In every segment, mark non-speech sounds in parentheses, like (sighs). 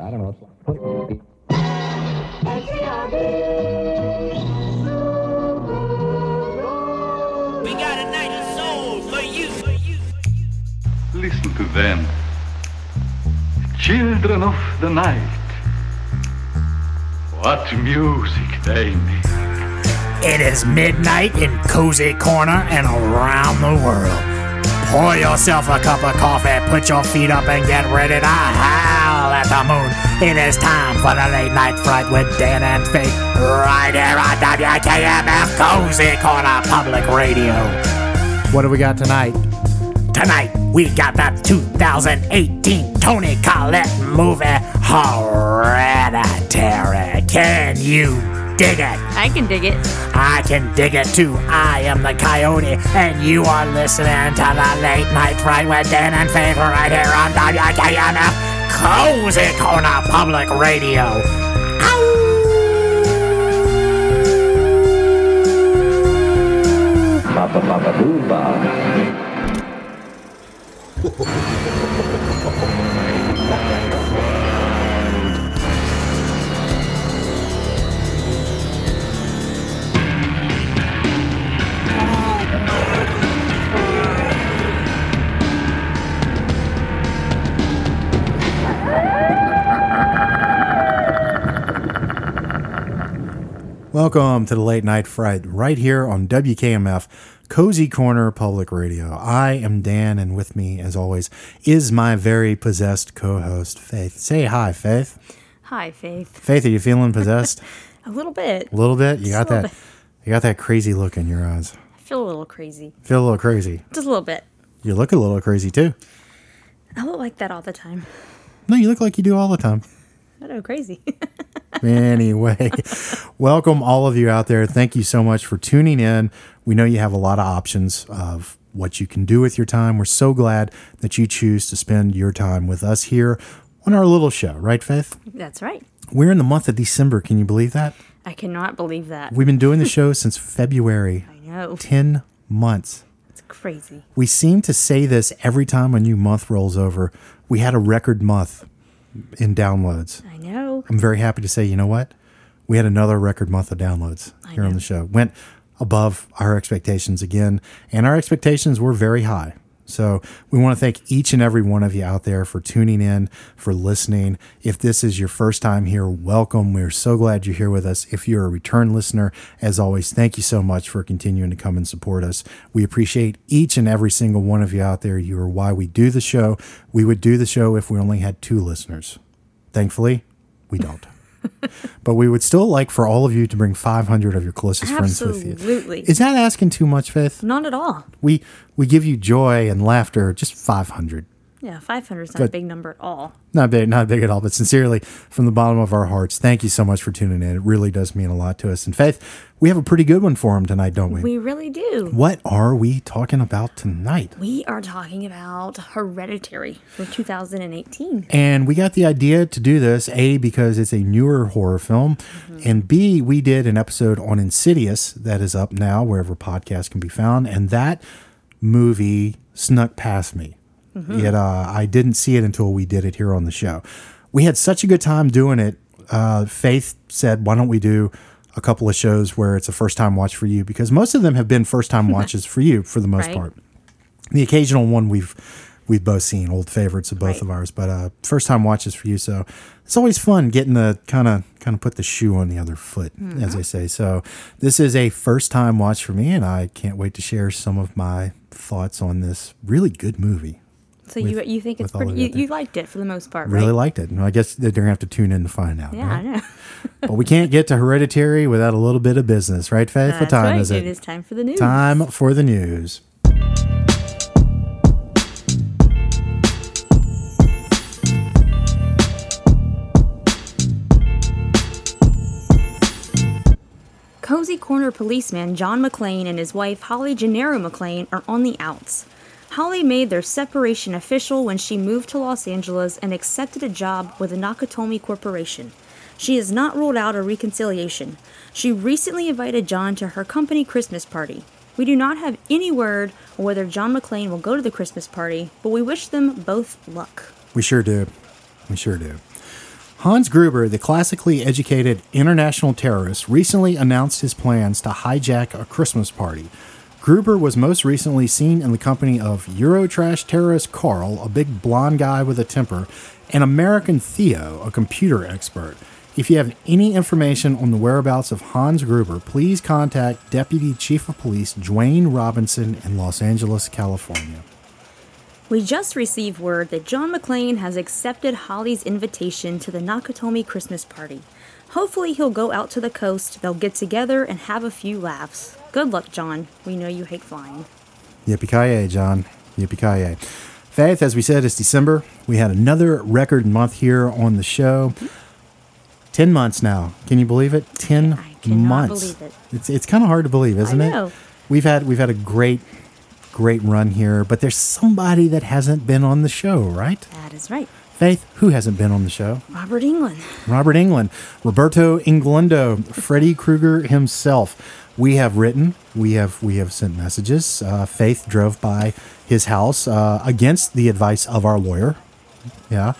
I don't know. We got a night of soul for you. Listen to them. Children of the night. What music they make. It is midnight in Cozy Corner and around the world. Pour yourself a cup of coffee, put your feet up, and get ready to howl at the moon. It is time for the late night fright with Dan and Faith, right here on WKMF Cozy Corner Public Radio. What do we got tonight? Tonight, we got that 2018 Toni Collette movie, Hereditary. Can you dig it? I can dig it. I can dig it too. I am the coyote, and you are listening to the late night fright with Dan and Faith right here on WKMF Cozy Corner Public Radio. Baba Baba Booba. Welcome to the Late Night Fright, right here on WKMF, Cozy Corner Public Radio. I am Dan, and with me, as always, is my very possessed co host, Faith. Say hi, Faith. Hi, Faith. Faith, are you feeling possessed? (laughs) A little bit. a little bit? You got that bit. you got that crazy look in your eyes. I feel a little crazy. Feel a little crazy. Just a little bit. You look a little crazy too. I look like that all the time. No, you look like you do all the time. I know, crazy. (laughs) anyway, welcome all of you out there. Thank you so much for tuning in. We know you have a lot of options of what you can do with your time. We're so glad that you choose to spend your time with us here on our little show, right, Faith? That's right. We're in the month of December. Can you believe that? I cannot believe that. We've been doing the (laughs) show since February, I know. 10 months. It's crazy. We seem to say this every time a new month rolls over. We had a record month in downloads. I know. I'm very happy to say, you know what? We had another record month of downloads I here on the show. Went above our expectations again, and our expectations were very high. So we want to thank each and every one of you out there for tuning in, for listening. If this is your first time here, welcome. We're so glad you're here with us. If you're a return listener, as always, thank you so much for continuing to come and support us. We appreciate each and every single one of you out there. You are why we do the show. We would do the show if we only had two listeners. Thankfully, we don't. (laughs) but we would still like for all of you to bring 500 of your closest friends with you. Absolutely. Is that asking too much, Faith? Not at all. We we give you joy and laughter, just 500. Yeah, 500 is not a big number at all. Not big, not big at all, but sincerely from the bottom of our hearts, thank you so much for tuning in. It really does mean a lot to us. And Faith, we have a pretty good one for him tonight, don't we? We really do. what are we talking about tonight? We are talking about Hereditary from 2018. And we got the idea to do this, A, because it's a newer horror film, mm-hmm. and B, we did an episode on Insidious that is up now wherever podcasts can be found. And that movie snuck past me. It, uh, I didn't see it until we did it here on the show. We had such a good time doing it. Uh, Faith said, why don't we do a couple of shows where it's a first time watch for you? Because most of them have been first time (laughs) watches for you for the most Right. part the occasional one we've we've both seen old favorites of both Right. of ours but uh first time watches for you so it's always fun getting to kind of kind of put the shoe on the other foot Mm-hmm. as they say so this is a first time watch for me and i can't wait to share some of my thoughts on this really good movie So you With- you think it's pretty, you, you liked it for the most part, really right? liked it and i guess they're gonna have to tune in to find out Yeah, right? I know. (laughs) but we can't get to hereditary without a little bit of business right faith what time right. is it It is time for the news. time for the news Cozy Corner policeman John McClane and his wife Holly Gennaro McClane are on the outs. Holly made their separation official when she moved to Los Angeles and accepted a job with the Nakatomi Corporation. She has not ruled out a reconciliation. She recently invited John to her company Christmas party. We do not have any word on whether John McClane will go to the Christmas party, but we wish them both luck. We sure do. We sure do. Hans Gruber, the classically educated international terrorist, recently announced his plans to hijack a Christmas party. Gruber was most recently seen in the company of Eurotrash terrorist Karl, a big blonde guy with a temper, and American Theo, a computer expert. If you have any information on the whereabouts of Hans Gruber, please contact Deputy Chief of Police Dwayne Robinson in Los Angeles, California. We just received word that John McClane has accepted Holly's invitation to the Nakatomi Christmas party. Hopefully, he'll go out to the coast, they'll get together and have a few laughs. Good luck, John. We know you hate flying. Yippee John. Yippee Faith, as we said, it's December. We had another record month here on the show. 10 months now. Can you believe it? 10 I cannot months. believe it. It's it's kind of hard to believe, isn't I know. it? We've had we've had a great great run here, but there's somebody that hasn't been on the show, right? That is right. Faith, who hasn't been on the show? Robert Englund. Robert Englund, Roberto Englundo, Freddy Krueger himself. We have written, we have we have sent messages. Uh, Faith drove by his house uh, against the advice of our lawyer. Yeah,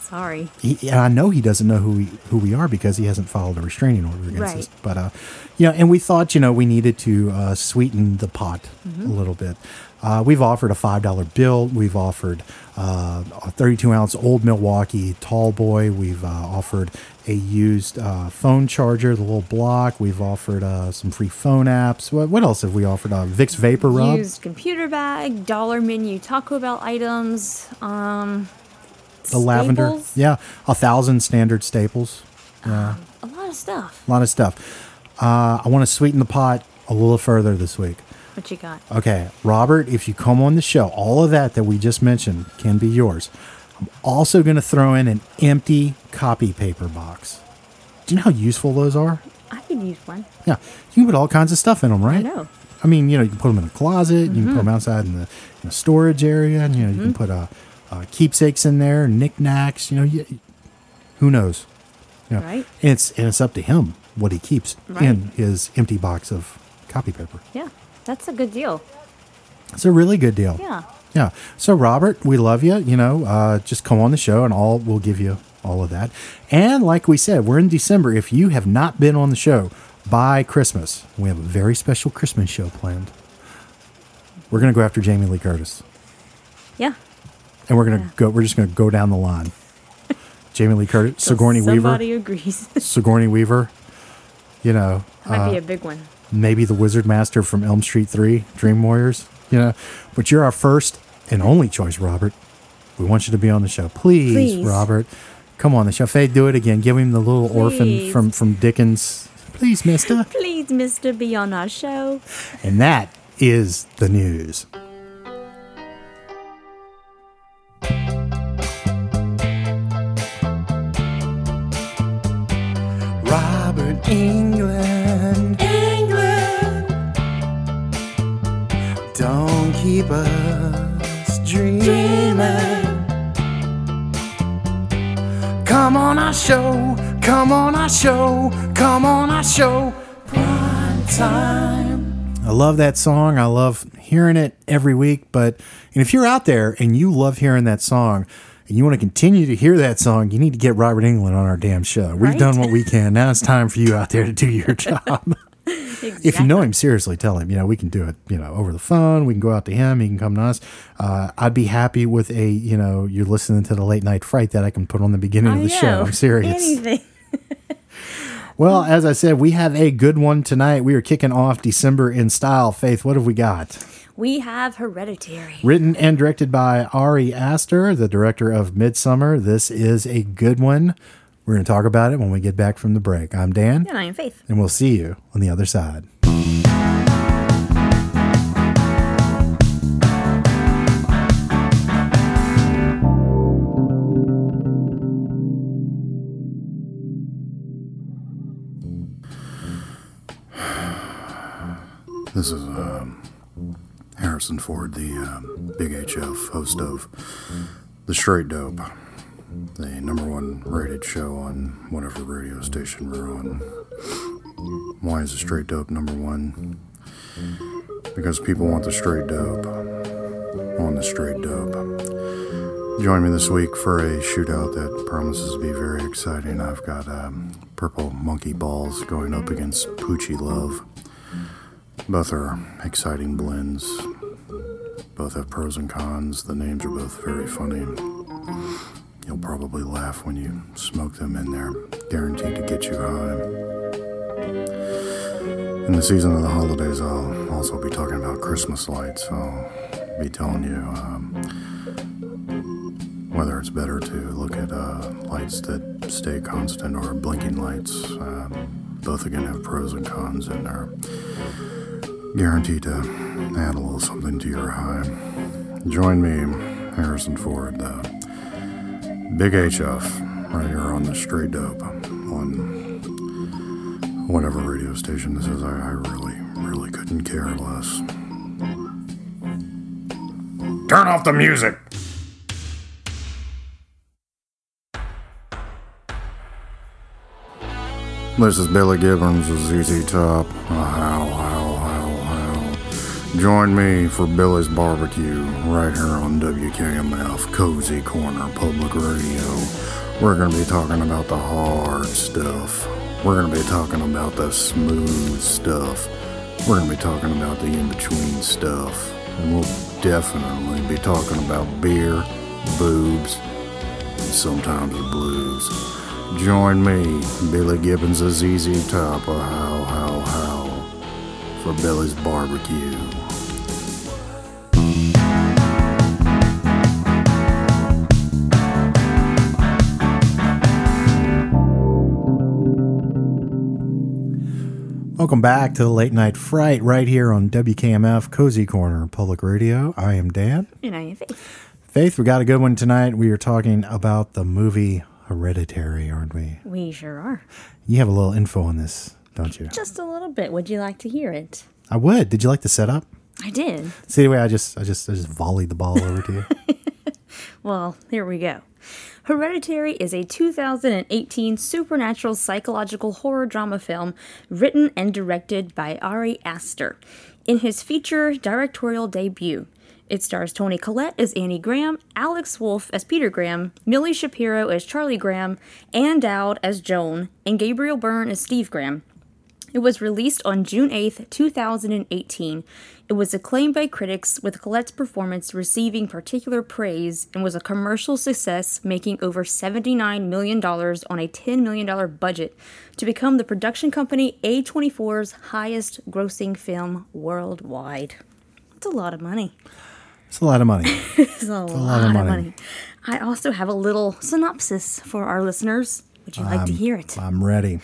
Sorry. he, and I know he doesn't know who we who we are because he hasn't filed a restraining order against Right. us. But uh, you know, and we thought you know we needed to uh, sweeten the pot Mm-hmm. a little bit. Uh, we've offered a five dollar bill. We've offered uh, a thirty two ounce old Milwaukee tall boy. We've uh, offered a used uh, phone charger, the little block. We've offered uh, some free phone apps. What, what else have we offered? Uh, Vicks VapoRub. Used computer bag, dollar menu Taco Bell items, um, the lavender. Yeah, a thousand standard staples. Yeah, a lot of stuff. A lot of stuff. Uh, I want to sweeten the pot a little further this week. What you got? Okay, Robert, if you come on the show, all of that that we just mentioned can be yours. I'm also going to throw in an empty copy paper box. Do you know how useful those are? I could use one. Yeah, you can put all kinds of stuff in them, right? I know. I mean, you know, you can put them in a closet. You can put them outside in the, in the storage area, and you know, you can put uh, uh, keepsakes in there, knickknacks. You know, you, who knows? You know, Right. And it's and it's up to him what he keeps Right. in his empty box of copy paper. Yeah, that's a good deal. It's a really good deal. Yeah. Yeah. So Robert, we love you. You know, uh, just come on the show, and all we'll give you all of that. And like we said, we're in December. If you have not been on the show by Christmas, we have a very special Christmas show planned. We're gonna go after Jamie Lee Curtis, Yeah. and we're gonna Yeah. go. We're just gonna go down the line. Jamie Lee Curtis, (laughs) Sigourney Weaver, Somebody agrees. Sigourney Weaver. You know, that Might be uh, a big one. Maybe the Wizard Master from Elm Street 3, Dream Warriors, you know. But you're our first and only choice, Robert. We want you to be on the show. Please, Please. Robert. Come on the show. Faye, do it again. Give him the little orphan from, from Dickens. Please, mister. Please, Mister, be on our show. And that is the news. Show. Come on our show. Come on our show. Prime time. I love that song. I love hearing it every week. But and if you're out there and you love hearing that song and you want to continue to hear that song, you need to get Robert Englund on our damn show. We've Right? done what we can. Now it's time for you out there to do your (laughs) job. (laughs) If you know him, seriously, tell him. You know, we can do it. You know, over the phone. We can go out to him. He can come to us. Uh, I'd be happy with a. You know, you're listening to the late night fright that I can put on the beginning I of the show. I'm serious. Anything. (laughs) (laughs) Well, as I said, we have a good one tonight. We are kicking off December in style. Faith, what have we got? We have Hereditary. Written and directed by Ari Aster, the director of Midsommar. This is a good one. We're going to talk about it when we get back from the break. I'm Dan, And I am Faith. and we'll see you on the other side. (sighs) This is um, Harrison Ford, the um, Big HF host of The Straight Dope, the number one rated show on whatever radio station we're on. Why is The Straight Dope number one? Because people want the straight dope on the straight dope. Join me this week for a shootout that promises to be very exciting. I've got um, Purple Monkey Balls going up against Poochie Love. Both are exciting blends. Both have pros and cons. The names are both very funny. Probably laugh when you smoke them in there. Guaranteed to get you high. In the season of the holidays, I'll also be talking about Christmas lights. I'll be telling you um, whether it's better to look at uh, lights that stay constant or blinking lights. Uh, both again have pros and cons and are guaranteed to add a little something to your high. Join me, Harrison Ford, the Big HF, right here on the Straight Dope on whatever radio station this is. I, I really, really couldn't care less. Turn off the music! This is Billy Gibbons of ZZ Top. Oh, how, how. Join me for Billy's Barbecue right here on WKMF Cozy Corner Public Radio. We're going to be talking about the hard stuff. We're going to be talking about the smooth stuff. We're going to be talking about the in between stuff. And we'll definitely be talking about beer, boobs, and sometimes the blues. Join me, Billy Gibbons ZZ Top, how, how, how, for Billy's Barbecue. Welcome back to the Late Night Fright right here on WKMF Cozy Corner Public Radio. I am Dan. And I am Faith. Faith, we got a good one tonight. We are talking about the movie Hereditary, aren't we? We sure are. You have a little info on this, don't you? Just a little bit. Would you like to hear it? I would. Did you like the setup? I did. See the way I just I just I just volleyed the ball over to you. (laughs) Well, here we go. Hereditary is a 2018 supernatural psychological horror drama film written and directed by Ari Aster in his feature directorial debut. It stars Toni Collette as Annie Graham, Alex Wolff as Peter Graham, Milly Shapiro as Charlie Graham, Ann Dowd as Joan, and Gabriel Byrne as Steve Graham. It was released on June 8, 2018. It was acclaimed by critics, with Collette's performance receiving particular praise and was a commercial success, making over $79 million on a $10 million budget to become the production company A24's highest grossing film worldwide. It's a lot of money. It's a lot of money. (laughs) It's a, lot, of of money. money. I also have a little synopsis for our listeners. Would you like to hear it? I'm ready.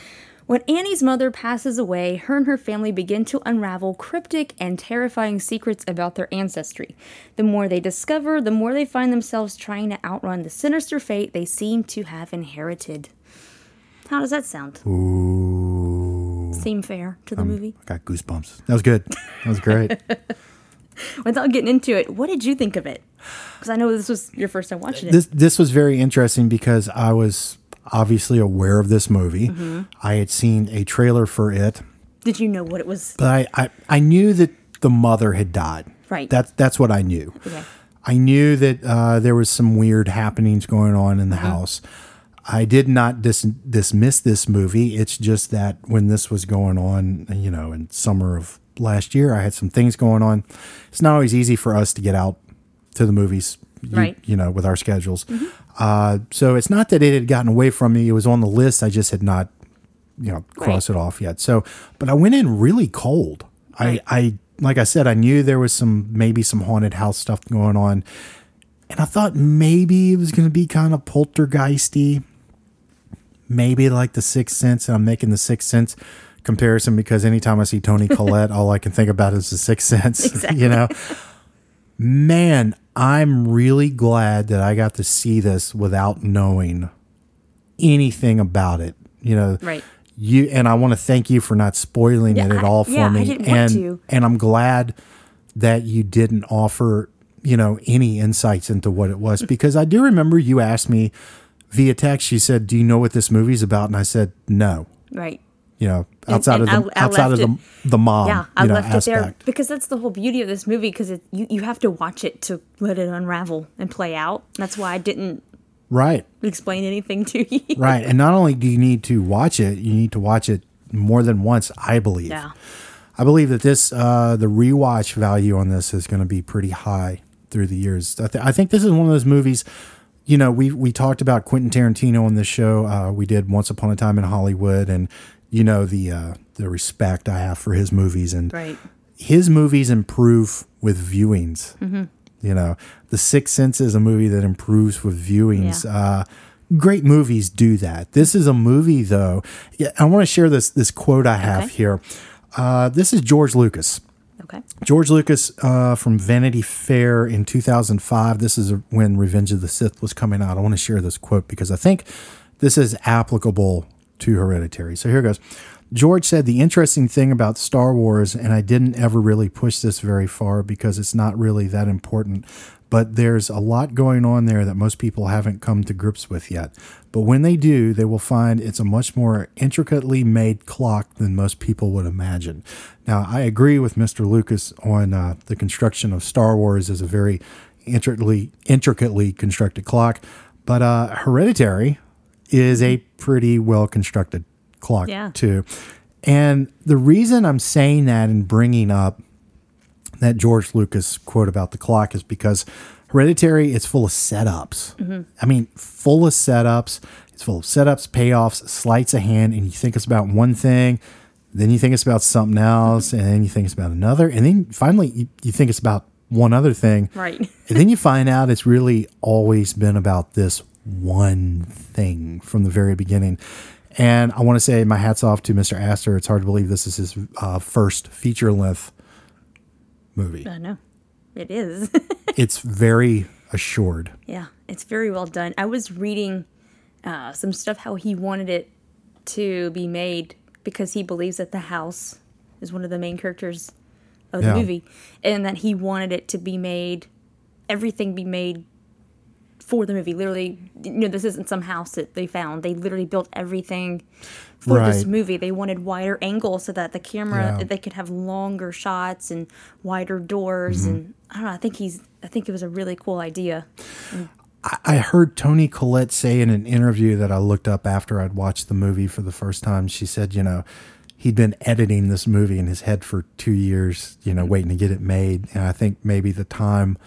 When Annie's mother passes away, her and her family begin to unravel cryptic and terrifying secrets about their ancestry. The more they discover, the more they find themselves trying to outrun the sinister fate they seem to have inherited. How does that sound? Ooh. Seem fair to the movie? I got goosebumps. That was good. That was great. (laughs) Without getting into it, what did you think of it? Because I know this was your first time watching it. this this was very interesting because I was obviously aware of this movie. Mm-hmm. I had seen a trailer for it, did you know what it was? but I, I, I knew that the mother had died. Right. That's that's what I knew. Okay. I knew that uh, there was some weird happenings going on in the Mm-hmm. house. I did not dis- dismiss this movie. It's just that when this was going on, you know, in summer of last year, I had some things going on. It's not always easy for us to get out to the movies, you, Right. Mm-hmm. you know, with our schedules. Uh, so it's not that it had gotten away from me. It was on the list. I just had not, you know, crossed it off yet. So, but I went in really cold. I, I, like I said, I knew there was some, maybe some haunted house stuff going on. And I thought maybe it was going to be kind of poltergeisty. Maybe like the Sixth Sense. And I'm making the Sixth Sense comparison because anytime I see Toni (laughs) Collette, all I can think about is the Sixth Sense. (laughs) you know, man, I'm really glad that I got to see this without knowing anything about it. You know, Right. You and I want to thank you for not spoiling Yeah, it at I- all for yeah, I me. didn't want and to. and I'm glad that you didn't offer, you know, any insights into what it was (laughs) because I do remember you asked me via text. You said, "Do you know what this movie's about?" And I said, "No." Right. You know, outside and of the I- I outside of the the mom. yeah, I know, left it there because that's the whole beauty of this movie. Because it, you you have to watch it to let it unravel and play out. That's why I didn't Right. explain anything to you. (laughs) Right. And not only do you need to watch it, you need to watch it more than once, I believe. Yeah. I believe that this, uh, the rewatch value on this is going to be pretty high through the years. I, th- I think this is one of those movies. You know, we we talked about Quentin Tarantino on this show. Uh, we did Once Upon a Time in Hollywood, and you know the uh, the respect I have for his movies, and Right. his movies improve with viewings. You know, The Sixth Sense is a movie that improves with viewings. Yeah. Uh, great movies do that. This is a movie, though. Yeah, I want to share this this quote I have Okay. here. Uh, this is George Lucas. Okay. George Lucas uh, from Vanity Fair in 2005. This is when Revenge of the Sith was coming out. I want to share this quote because I think this is applicable to Hereditary. So here goes. George said, The interesting thing about Star Wars, and I didn't ever really push this very far because it's not really that important, but there's a lot going on there that most people haven't come to grips with yet. But when they do, they will find it's a much more intricately made clock than most people would imagine. Now, I agree with Mr. Lucas on uh, the construction of Star Wars as a very intricately, intricately constructed clock, but uh, Hereditary is a pretty well constructed clock Yeah. too. And the reason I'm saying that and bringing up that George Lucas quote about the clock is because Hereditary is full of setups. Mm-hmm. I mean, full of setups. It's full of setups, payoffs, sleights of hand, and you think it's about one thing, then you think it's about something else, and then you think it's about another, and then finally you, you think it's about one other thing. Right. And then you find out it's really always been about this one thing from the very beginning. And I want to say my hats off to Mr. Aster. It's hard to believe this is his uh, first feature length movie. I know. It is. (laughs) it's very assured. yeah. It's very well done. I was reading uh, some stuff how he wanted it to be made because he believes that the house is one of the main characters of the Yeah. movie and that he wanted it to be made everything be made for the movie literally you know this isn't some house that they found they literally built everything for this movie they wanted wider angles so that the camera Yeah. they could have longer shots and wider doors Mm-hmm. and i don't know i think he's i think it was a really cool idea I heard Toni Collette say in an interview that I looked up after I'd watched the movie for the first time. She said, you know, he'd been editing this movie in his head for two years, you know, waiting to get it made. And I think maybe the time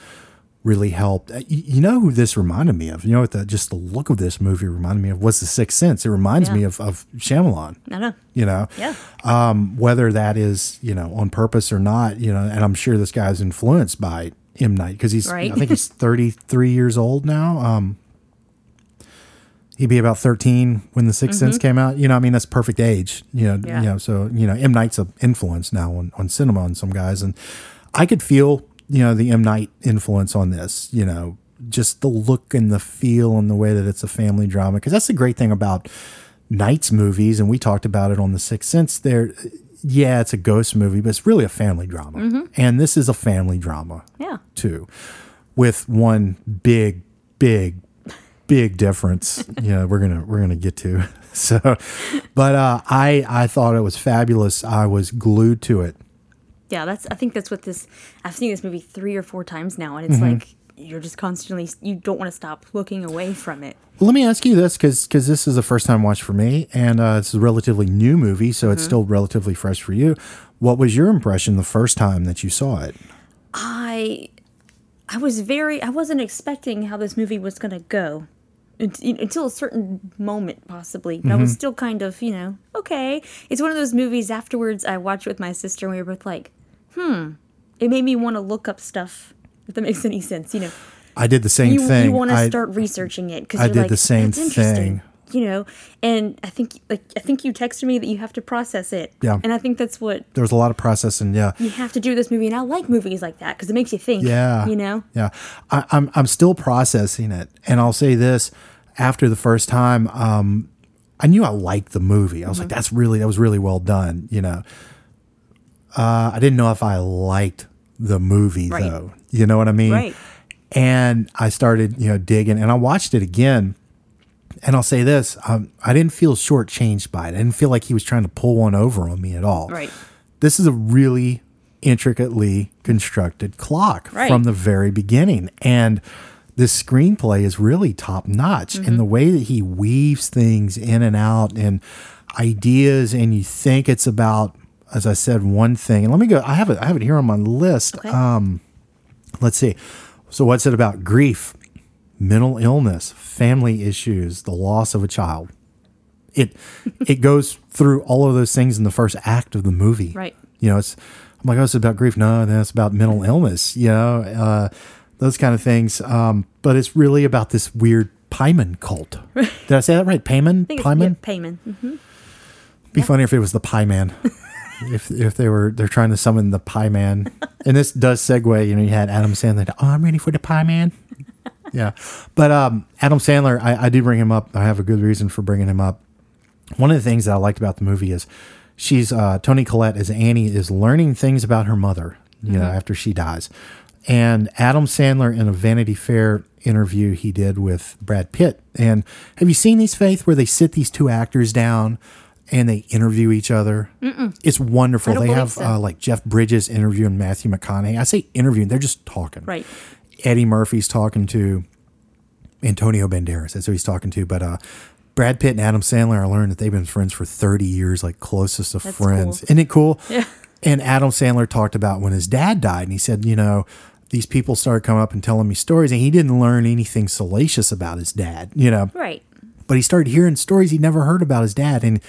really helped. Uh, You, know who this reminded me of? You know what? The, just the look of this movie reminded me of was The Sixth Sense. It reminds Yeah. me of, of Shyamalan. i know You know, yeah um, whether that is you know on purpose or not, you know, and I'm sure this guy's influenced by M Night because he's Right. I think he's 33 years old now. Um, he'd be about 13 when The 6th Sense came out. You know, I mean that's perfect age. You know, Mm-hmm. Yeah. you know, so you know M Night's an influence now on on cinema on some guys, and I could feel you know the M Night influence on this. You know, just the look and the feel and the way that it's a family drama because that's the great thing about Night's movies, and we talked about it on The Sixth Sense. There, yeah, it's a ghost movie, but it's really a family drama, Mm-hmm. and this is a family drama yeah too, with one big, big, big difference. (laughs) yeah, we're gonna we're gonna get to. (laughs) So, but uh, I I thought it was fabulous. I was glued to it. Yeah that's i think that's what this i've seen this movie three or four times now and it's Mm-hmm. like you're just constantly you don't want to stop looking away from it Well, let me ask you this, because because this is a first time watch for me, and uh, it's a relatively new movie, so Mm-hmm. it's still relatively fresh for you. What was your impression the first time that you saw it? I I was very I wasn't expecting how this movie was going to go until a certain moment possibly. But I Mm-hmm. was still kind of, you know, okay. It's one of those movies afterwards I watched with my sister and we were both like, "Hmm." It made me want to look up stuff if that makes any sense, you know. I did the same You thing. you want to I- start researching it cuz I did like, the same thing. You know, and I think like I think you texted me that you have to process it. Yeah. And I think that's what there was a lot of processing. Yeah, you have to do this movie and I like movies like that cuz it makes you think, Yeah. you know. Yeah. I, I'm I'm still processing it. And I'll say this after the first time, um, I knew I liked the movie. I was like, Mm-hmm. that's really that was really well done, you know. Uh, I didn't know if I liked the movie Right. though. You know what I mean? Right. And I started, you know, digging and I watched it again And I'll say this: um, I didn't feel shortchanged by it. I didn't feel like he was trying to pull one over on me at all. Right. This is a really intricately constructed clock Right. from the very beginning, and this screenplay is really top notch. Mm-hmm. And the way that he weaves things in and out and ideas, and you think it's about, as I said, one thing. And let me go. I have it. I have it here on my list. Okay. Um, let's see. So, what's it about? Grief, mental illness, family issues, the loss of a child. It (laughs) it goes through all of those things in the first act of the movie. Right. You know, it's I'm like, oh, it's about grief. No, then it's about mental illness. You know, uh, those kind of things. Um, but it's really about this weird Paimon cult. (laughs) Did I say that right? Payman? I think it's Pyman? yeah, payment. hmm Be funny if it was the Pie Man. (laughs) if if they were they're trying to summon the Pie Man, (laughs) and this does segue. You know, you had Adam Sandler. Oh, I'm ready for the Pie Man. (laughs) yeah, but um, Adam Sandler, I, I do bring him up. I have a good reason for bringing him up. One of the things that I liked about the movie is she's uh, Toni Collette as Annie is learning things about her mother. You know, after she dies, and Adam Sandler in a Vanity Fair interview he did with Brad Pitt. And have you seen these Faith where they sit these two actors down and they interview each other? It's wonderful. They have so. uh, like Jeff Bridges interviewing Matthew McConaughey. I say interviewing; they're just talking. Right. Eddie Murphy's talking to Antonio Banderas. That's who he's talking to. But uh, Brad Pitt and Adam Sandler, I learned that they've been friends for 30 years, like closest of That's friends. cool. Isn't it cool? (laughs) Yeah. And Adam Sandler talked about when his dad died, and he said, you know, these people started coming up and telling me stories, and he didn't learn anything salacious about his dad, you know Right. but he started hearing stories he'd never heard about his dad and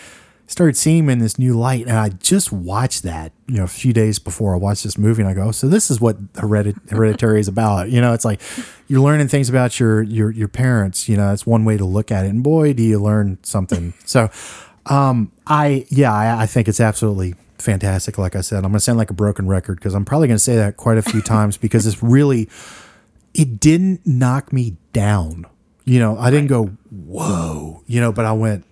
started seeing him in this new light. And I just watched that, you know, a few days before I watched this movie, and I go, so this is what Heredit- Hereditary is about. You know, it's like you're learning things about your your your parents. You know, that's one way to look at it. And boy, do you learn something. (laughs) So, um, I yeah, I, I think it's absolutely fantastic. Like I said, I'm going to sound like a broken record because I'm probably going to say that quite a few (laughs) times because it's really it didn't knock me down. You know, I didn't go, whoa, you know, but I went,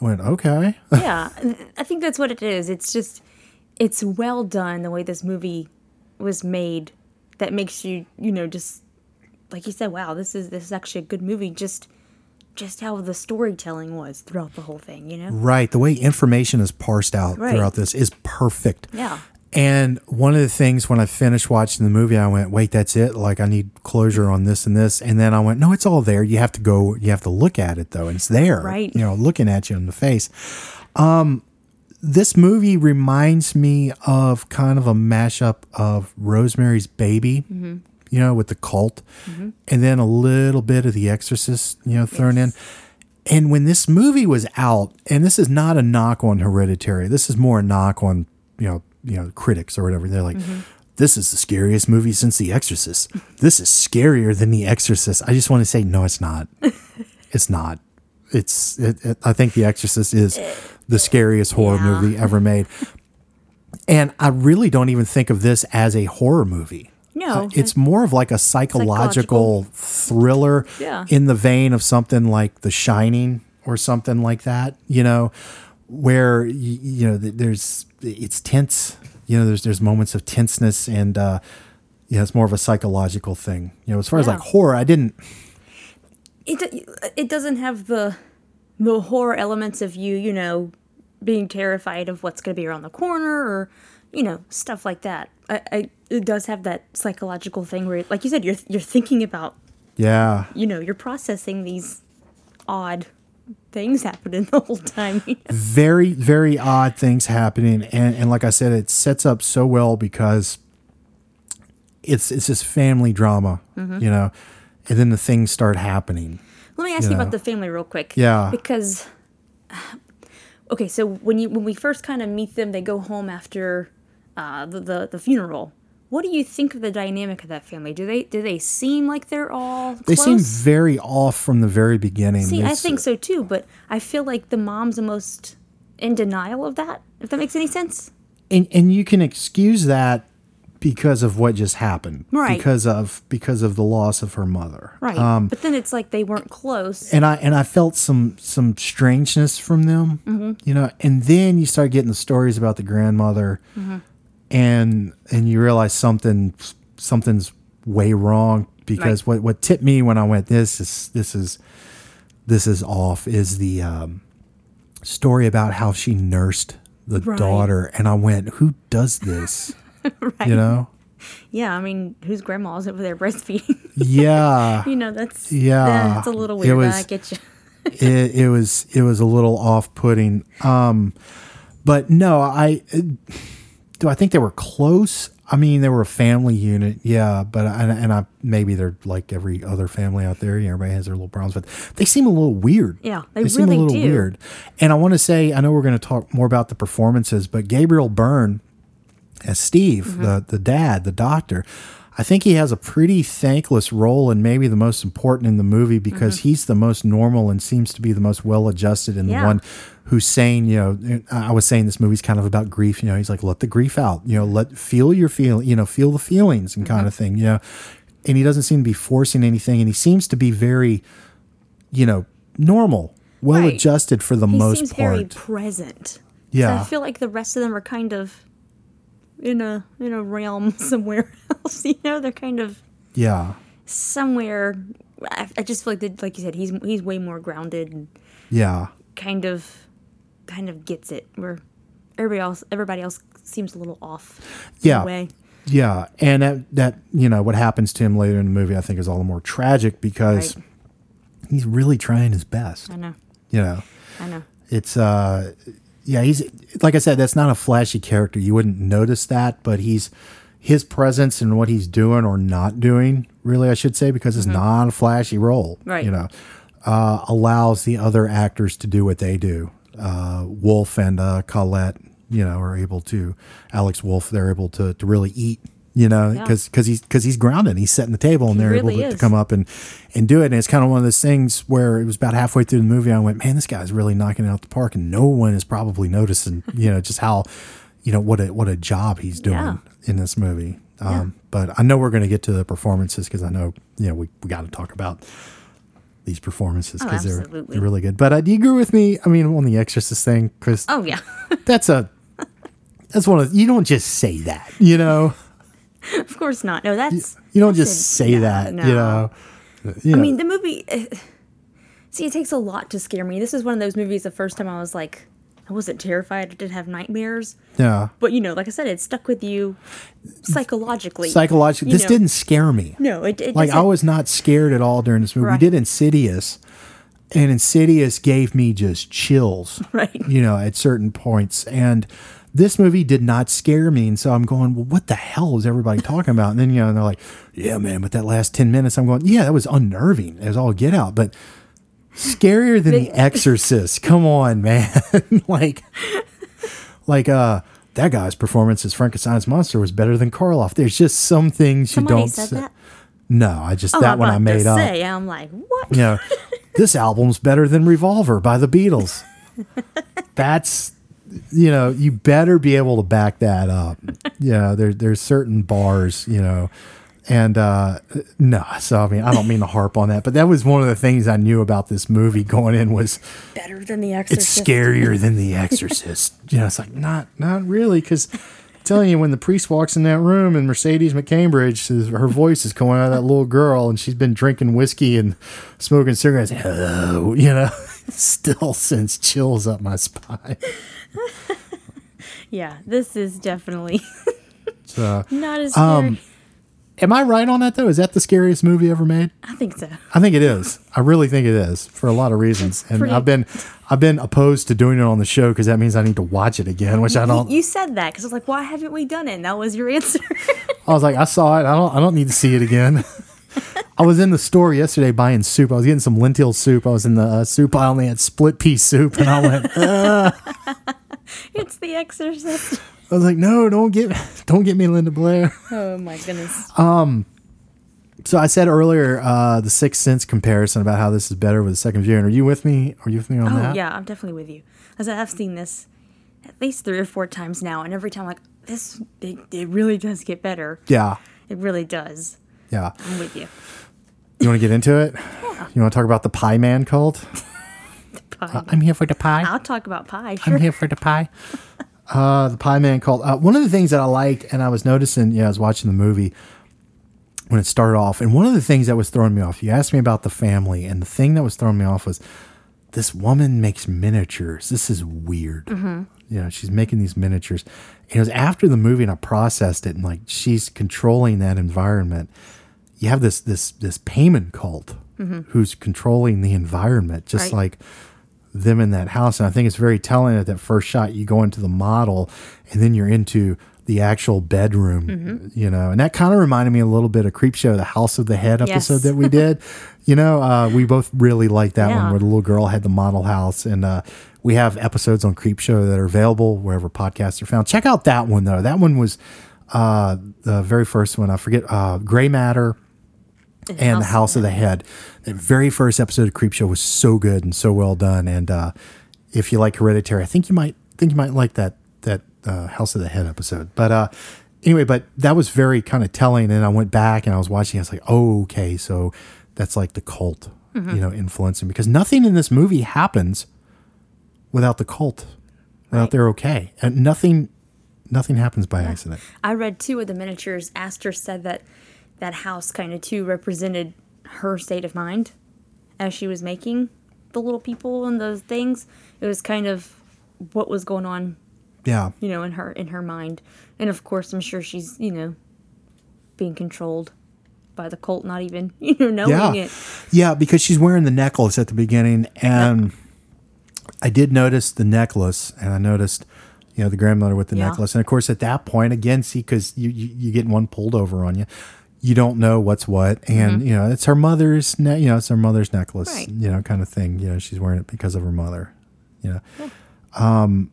I went, okay. (laughs) yeah, I think that's what it is. It's just, it's well done the way this movie was made. That makes you, you know, just like you said, wow, this is this is actually a good movie. Just, just how the storytelling was throughout the whole thing. You know. Right. The way information is parsed out Right. throughout this is perfect. Yeah. And one of the things when I finished watching the movie, I went, wait, that's it? Like, I need closure on this and this. And then I went, no, it's all there. You have to go, you have to look at it, though. And it's there, Right. you know, looking at you in the face. Um, this movie reminds me of kind of a mashup of Rosemary's Baby, you know, with the cult, and then a little bit of The Exorcist, you know, thrown in. And when this movie was out, and this is not a knock on Hereditary, this is more a knock on you know you know critics or whatever. They're like, this is the scariest movie since The Exorcist. This is scarier than The Exorcist. I just want to say, no, it's not. (laughs) it's not. It's. It, it, I think The Exorcist is the scariest horror Yeah. movie ever made. And I really don't even think of this as a horror movie. No, Uh, it's more of like a psychological, thriller Yeah. in the vein of something like The Shining or something like that, you know, where you know there's it's tense, you know, there's there's moments of tenseness and uh yeah, it's more of a psychological thing. You know, as far as like horror, I didn't it it doesn't have the the horror elements of you you know being terrified of what's going to be around the corner or you know stuff like that I, I it does have that psychological thing where like you said you're you're thinking about yeah. you know you're processing these odd things happening the whole time (laughs) very very odd things happening and and like i said it sets up so well because it's it's this family drama Mm-hmm. you know and then the things start happening let me ask you Yeah. about the family real quick Yeah. because okay so when you when we first kind of meet them they go home after uh, the, the the funeral what do you think of the dynamic of that family do they do they seem like they're all they close? seem very off from the very beginning see i think so too but i feel like the mom's the most in denial of that if that makes any sense and and you can excuse that because of what just happened Right. because of because of the loss of her mother right um but then it's like they weren't close and I and I felt some some strangeness from them, Mm-hmm. you know. And then you start getting the stories about the grandmother, Mm-hmm. And and you realize something something's way wrong because what what tipped me when I went this is this is this is off is the um, story about how she nursed the Right. daughter, and I went, "Who does this?" (laughs) You know? Yeah, I mean, whose grandma grandma's over there breastfeeding? (laughs) Yeah. you know, that's Yeah, That's a little it weird. was- I get you. (laughs) it, it was it was a little off putting. Um, but no, I do. I think they were close. I mean, they were a family unit, yeah. But and, and I maybe they're like every other family out there. You know, everybody has their little problems, but they seem a little weird. Yeah, they seem a really little do. weird. And I want to say, I know we're going to talk more about the performances, but Gabriel Byrne as Steve, Mm-hmm. the the dad, the doctor. I think he has a pretty thankless role and maybe the most important in the movie because he's the most normal and seems to be the most well adjusted and Mm-hmm. Yeah. the one who's saying, you know, I was saying this movie's kind of about grief. You know, he's like, let the grief out. You know, let feel your feel. You know, feel the feelings and Mm-hmm. kind of thing. You know, and he doesn't seem to be forcing anything, and he seems to be very, you know, normal, well Right. adjusted for the He most part. very present. So Yeah. I feel like the rest of them are kind of in a in a realm (laughs) somewhere else. You know, they're kind of yeah. somewhere. I, I just feel like, like you said, he's he's way more grounded and Yeah. kind of kind of gets it. Where everybody else everybody else seems a little off. Yeah. way. Yeah, and that, that you know what happens to him later in the movie, I think, is all the more tragic because Right. he's really trying his best. I know. You know, I know. it's uh, yeah, he's like I said, that's not a flashy character. You wouldn't notice that, but he's his presence and what he's doing or not doing, really, I should say, because it's not a flashy role. Mm-hmm. Right. You know, uh, allows the other actors to do what they do. Uh, Wolff and uh, Collette, you know, are able to. Alex Wolff, they're able to to really eat. You know, Yeah. because because he's because he's grounded. He's setting the table, and He they're really able to, to come up and and do it. And it's kind of one of those things where it was about halfway through the movie. I went, man, this guy's really knocking it out the park, and no one is probably noticing. You know, just how you know what a what a job he's doing Yeah. in this movie. Um, But I know we're going to get to the performances because I know you know we, we got to talk about these performances Oh, because they're, they're really good. But uh, do you agree with me? I mean, on the Exorcist thing, Chris, Oh yeah. (laughs) that's a that's one of you don't just say that, you know. (laughs) of course not. No, that's You don't that's just a- say no, that, no. you know. You I mean, the movie. uh, (sighs) See, it takes a lot to scare me. This is one of those movies. The first time I was like, I wasn't terrified. I didn't have nightmares. yeah. But you know, like I said, it stuck with you psychologically. Psychologically, this know. didn't scare me. No, it, it like I was not scared at all during this movie. We did Insidious, and Insidious gave me just chills. (laughs) Right. You know, at certain points, and this movie did not scare me. And so I'm going, well, what the hell is everybody talking about? And then you know, they're like, yeah, man. But that last ten minutes, I'm going, yeah, that was unnerving. It was all get out, but. Scarier than The Exorcist. Come on, man. (laughs) like, like uh that guy's performance as Frankenstein's monster was better than Karloff. There's just some things Somebody you don't said say- that. No, I just Oh, that I'm one I made up. Say, I'm like, what? You know, this album's better than Revolver by the Beatles. (laughs) That's you know, you better be able to back that up. (laughs) You know, there there's certain bars, you know. And uh no, so I mean I don't mean to harp on that, but that was one of the things I knew about this movie going in was Better than the Exorcist. it's scarier than The (laughs) Exorcist. you know, it's like not not really because telling you when the priest walks in that room and Mercedes McCambridge says her voice is coming out of that little girl and she's been drinking whiskey and smoking cigarettes. Hello, (laughs) you know, still sends chills up my spine. (laughs) Yeah, this is definitely So, (laughs) not as scary. Um, am I right on that though? Is that the scariest movie ever made? I think so. I think it is. (laughs) I really think it is for a lot of reasons. And I've been I've been opposed to doing it on the show because that means I need to watch it again, which I don't. You, you said that because I was like, why haven't we done it? And that was your answer. I was like, I saw it. I don't. I don't need to see it again. I was in the store yesterday buying soup. I was getting some lentil soup. I was in the uh, soup aisle and they had split pea soup, and I went. (laughs) It's The Exorcist. I was like, no, don't get, (laughs) don't get me Linda Blair. (laughs) Oh my goodness. Um, So I said earlier uh, the Sixth Sense comparison about how this is better with the second viewing. Are you with me? Are you with me on Oh that? yeah, I'm definitely with you. As I've seen this at least three or four times now, and every time I'm like this, it, it really does get better. Yeah. It really does. Yeah. I'm with you. You want to get into it? Yeah. You want to talk about the Pie Man cult? Pie. I'm here for the pie. I'll talk about pie. Sure. I'm here for the pie. (laughs) Uh, the Pie Man called. Uh, one of the things that I liked, and I was noticing, yeah, I was watching the movie. when it started off. And one of the things that was throwing me off, you asked me about the family, and the thing that was throwing me off was this woman makes miniatures. This is weird. You know, she's making these miniatures. And it was after the movie, and I processed it, and like she's controlling that environment. You have this this this Paimon cult who's controlling the environment, just Right. like them in that house. And I think it's very telling at that first shot, you go into the model and then you're into the actual bedroom, Mm-hmm. you know, and that kind of reminded me a little bit of Creepshow, the House of the Head episode Yes. that we (laughs) did. you know, uh, we both really liked that one where the little girl had the model house. And uh, we have episodes on Creepshow that are available wherever podcasts are found. Check out that one, though. That one was uh, the very first one. I forget, uh, Gray Matter and the House of the Head. That very first episode of Creepshow was so good and so well done. And uh, if you like Hereditary, I think you might think you might like that that uh, House of the Head episode. But uh, anyway, but that was very kind of telling. And I went back and I was watching. I was like, oh, okay, so that's like the cult, you know, influencing because nothing in this movie happens without the cult, without Right. they're okay, and nothing. Nothing happens by accident. I read two of the miniatures. Aster said that that house kind of too represented her state of mind as she was making the little people and those things. It was kind of what was going on, Yeah. you know, in her in her mind. And of course, I'm sure she's you know being controlled by the cult, not even (laughs) you know knowing yeah. it. Yeah, because she's wearing the necklace at the beginning, and I did notice the necklace, and I noticed, you know, the grandmother with the Yeah. necklace, and of course at that point, again, see, because you, you you get one pulled over on you, you don't know what's what, and you know it's her mother's, ne- you know, it's her mother's necklace, Mm-hmm. Right. you know, kind of thing. You know, she's wearing it because of her mother. You know, um,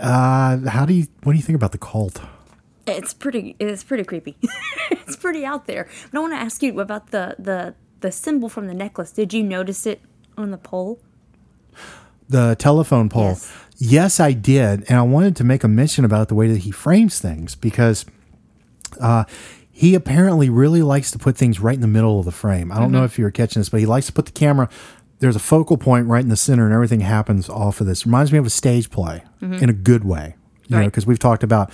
uh, how do you what do you think about the cult? It's pretty. It's pretty creepy. (laughs) it's pretty out there. But I want to ask you about the the the symbol from the necklace. Did you notice it on the pole? The telephone pole. Yes. Yes. I did. And I wanted to make a mention about the way that he frames things because uh, he apparently really likes to put things right in the middle of the frame. I don't Mm-hmm. know if you were catching this, but he likes to put the camera. There's a focal point right in the center, and everything happens off of this. Reminds me of a stage play in a good way, you know, Mm-hmm. Because we've talked about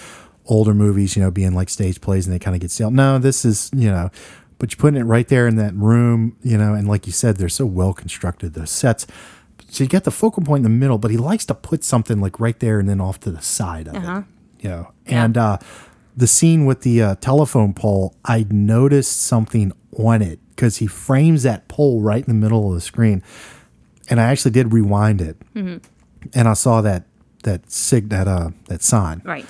older movies, you know, being like stage plays and they kind of get stale. No, this is, you know, but you're putting it right there in that room, you know, and like you said, they're so well constructed, those sets. So you get the focal point in the middle, but he likes to put something like right there and then off to the side of it, you know. And uh, the scene with the uh, telephone pole, I noticed something on it because he frames that pole right in the middle of the screen, and I actually did rewind it, and I saw that that sig that uh that sign. Right.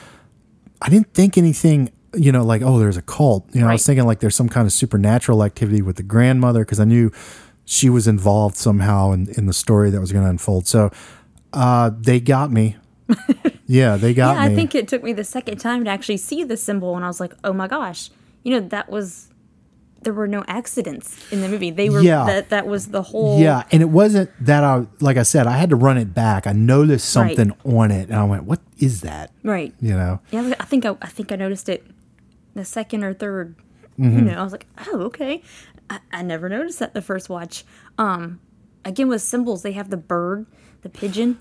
I didn't think anything, you know, like, oh, there's a cult. You know, I was thinking like there's some kind of supernatural activity with the grandmother because I knew she was involved somehow in, in the story that was going to unfold. So uh, they got me. (laughs) yeah, they got Yeah, me. I think it took me the second time to actually see the symbol, and I was like, oh my gosh, you know, that was. There were no accidents in the movie. They were Yeah. that that was the whole yeah, and it wasn't that I, like I said, I had to run it back. I noticed Right. something on it, and I went, "What is that?" right. You know, Yeah, I think I, I think I noticed it the second or 3rd Mm-hmm. You know, I was like, oh, okay. I, I never noticed that the first watch. Um, again with symbols, they have the bird, the pigeon,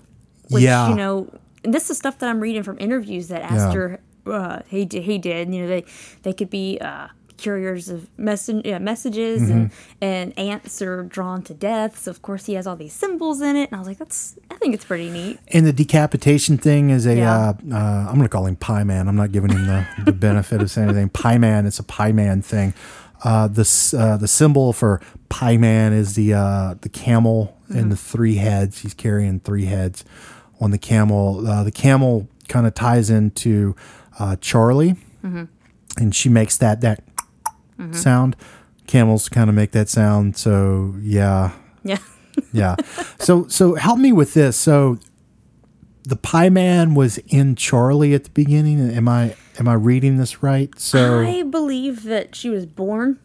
which Yeah. you know, and this is stuff that I'm reading from interviews that Aster uh, he did, he did. You know, they they could be uh, couriers of message, yeah, messages, and Mm-hmm. and ants are drawn to death. So of course he has all these symbols in it, and I was like, that's I think it's pretty neat. and the decapitation thing is a. Yeah. Uh, uh, I'm going to call him Pie Man. I'm not giving him the, the (laughs) benefit of saying anything. Pie Man. It's a Pie Man thing. Uh, the uh, the symbol for Pie Man is the uh, the camel and the three heads. He's carrying three heads on the camel. Uh, the camel kind of ties into uh, Charlie, and she makes that that sound. Camels kind of make that sound. So yeah, Yeah. (laughs) yeah. So so help me with this. So the Pie Man was in Charlie at the beginning. Am I am I reading this right? So I believe that she was born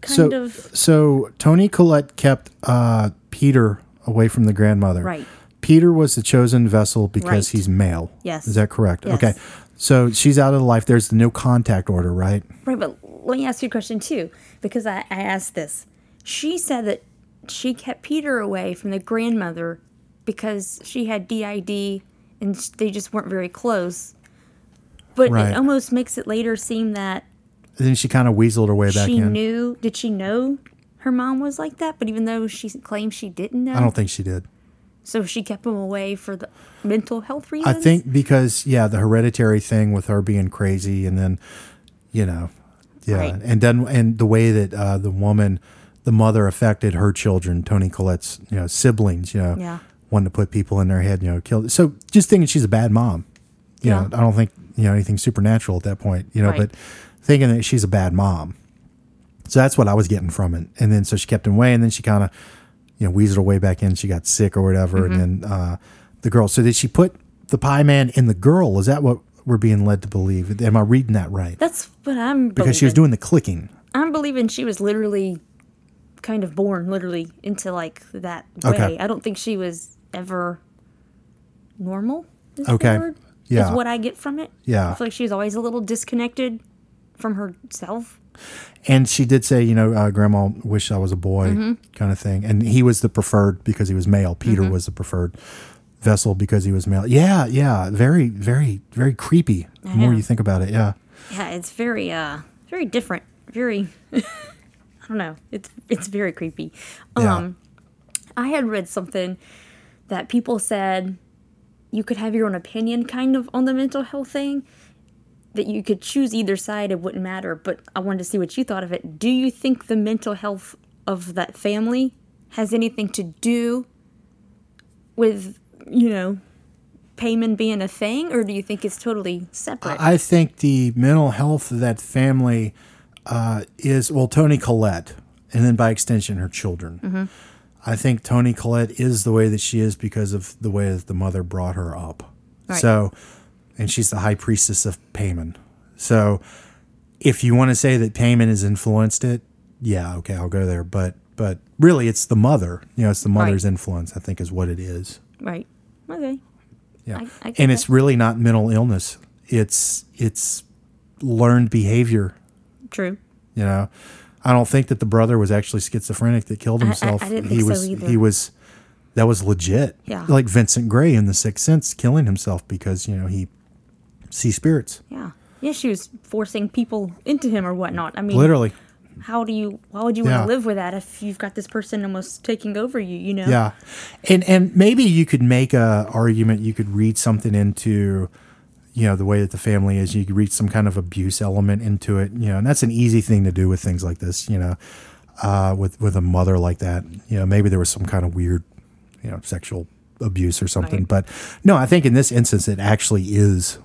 kind so of so Toni Collette kept uh, Peter away from the grandmother. Right. Peter was the chosen vessel because Right. he's male. Yes. Is that correct? Yes. Okay. So she's out of the life. There's the no contact order, right? right. But let me ask you a question too, because I, I asked this. She said that she kept Peter away from the grandmother because she had DID and they just weren't very close. But Right. it almost makes it later seem that then she kind of weaseled her way back she in. knew. Did she know her mom was like that? But even though she claimed she didn't know, I don't think she did. So she kept him away for the mental health reasons. I think because yeah, the hereditary thing with her being crazy, and then you know, yeah, Right. and then and the way that uh, the woman, the mother, affected her children, Toni Collette's you know siblings, you know, Yeah. wanting to put people in their head, you know, kill. So just thinking she's a bad mom, you know, Yeah. I don't think you know anything supernatural at that point, you know, Right. but thinking that she's a bad mom. So that's what I was getting from it, and then so she kept him away, and then she kind of you know, weaseled her way back in. She got sick or whatever, Mm-hmm. and then uh, the girl. So did she put the pie man in the girl? Is that what we're being led to believe? Am I reading that right? that's what I'm Because she was doing the clicking. I'm believing she was literally kind of born literally into like that Okay. way. I don't think she was ever normal. Okay. Yeah. Is what I get from it. Yeah. I feel like she was always a little disconnected from herself. And she did say, you know, uh, Grandma wished I was a boy, Mm-hmm. kind of thing. And he was the preferred because he was male. Peter Mm-hmm. was the preferred vessel because he was male. Yeah, yeah, very, very, very creepy. The more you think about it, yeah. Yeah, it's very uh very different. Very (laughs) I don't know. It's it's very creepy. Yeah. Um I had read something that people said you could have your own opinion kind of on the mental health thing. That you could choose either side, it wouldn't matter. But I wanted to see what you thought of it. Do you think the mental health of that family has anything to do with, you know, Paimon being a thing, or do you think it's totally separate? I think the mental health of that family uh, is well, Toni Collette, and then by extension, her children. Mm-hmm. I think Toni Collette is the way that she is because of the way that the mother brought her up. Right. So, and she's the high priestess of Paimon. So, if you want to say that Paimon has influenced it, yeah, okay, I'll go there. But but really, it's the mother. You know, it's the mother's Right. influence. I think is what it is. right. Okay. Yeah, I- I and it's that. really not mental illness. It's it's learned behavior. True. You know, I don't think that the brother was actually schizophrenic that killed I- I- himself. I didn't he think so was either. he was that was legit. Yeah. like Vincent Grey in The Sixth Sense, killing himself because you know he sees spirits. Yeah. Yeah, she was forcing people into him or whatnot. I mean, Literally, how do you, why would you want Yeah. to live with that if you've got this person almost taking over you, you know? yeah, and and maybe you could make a argument. You could read something into. You know the way that the family is. You could read some kind of abuse element into it. You know, and that's an easy thing to do with things like this. You know, uh, with with a mother like that. You know, maybe there was some kind of weird, you know, sexual abuse or something. Right. But no, I think in this instance, it actually is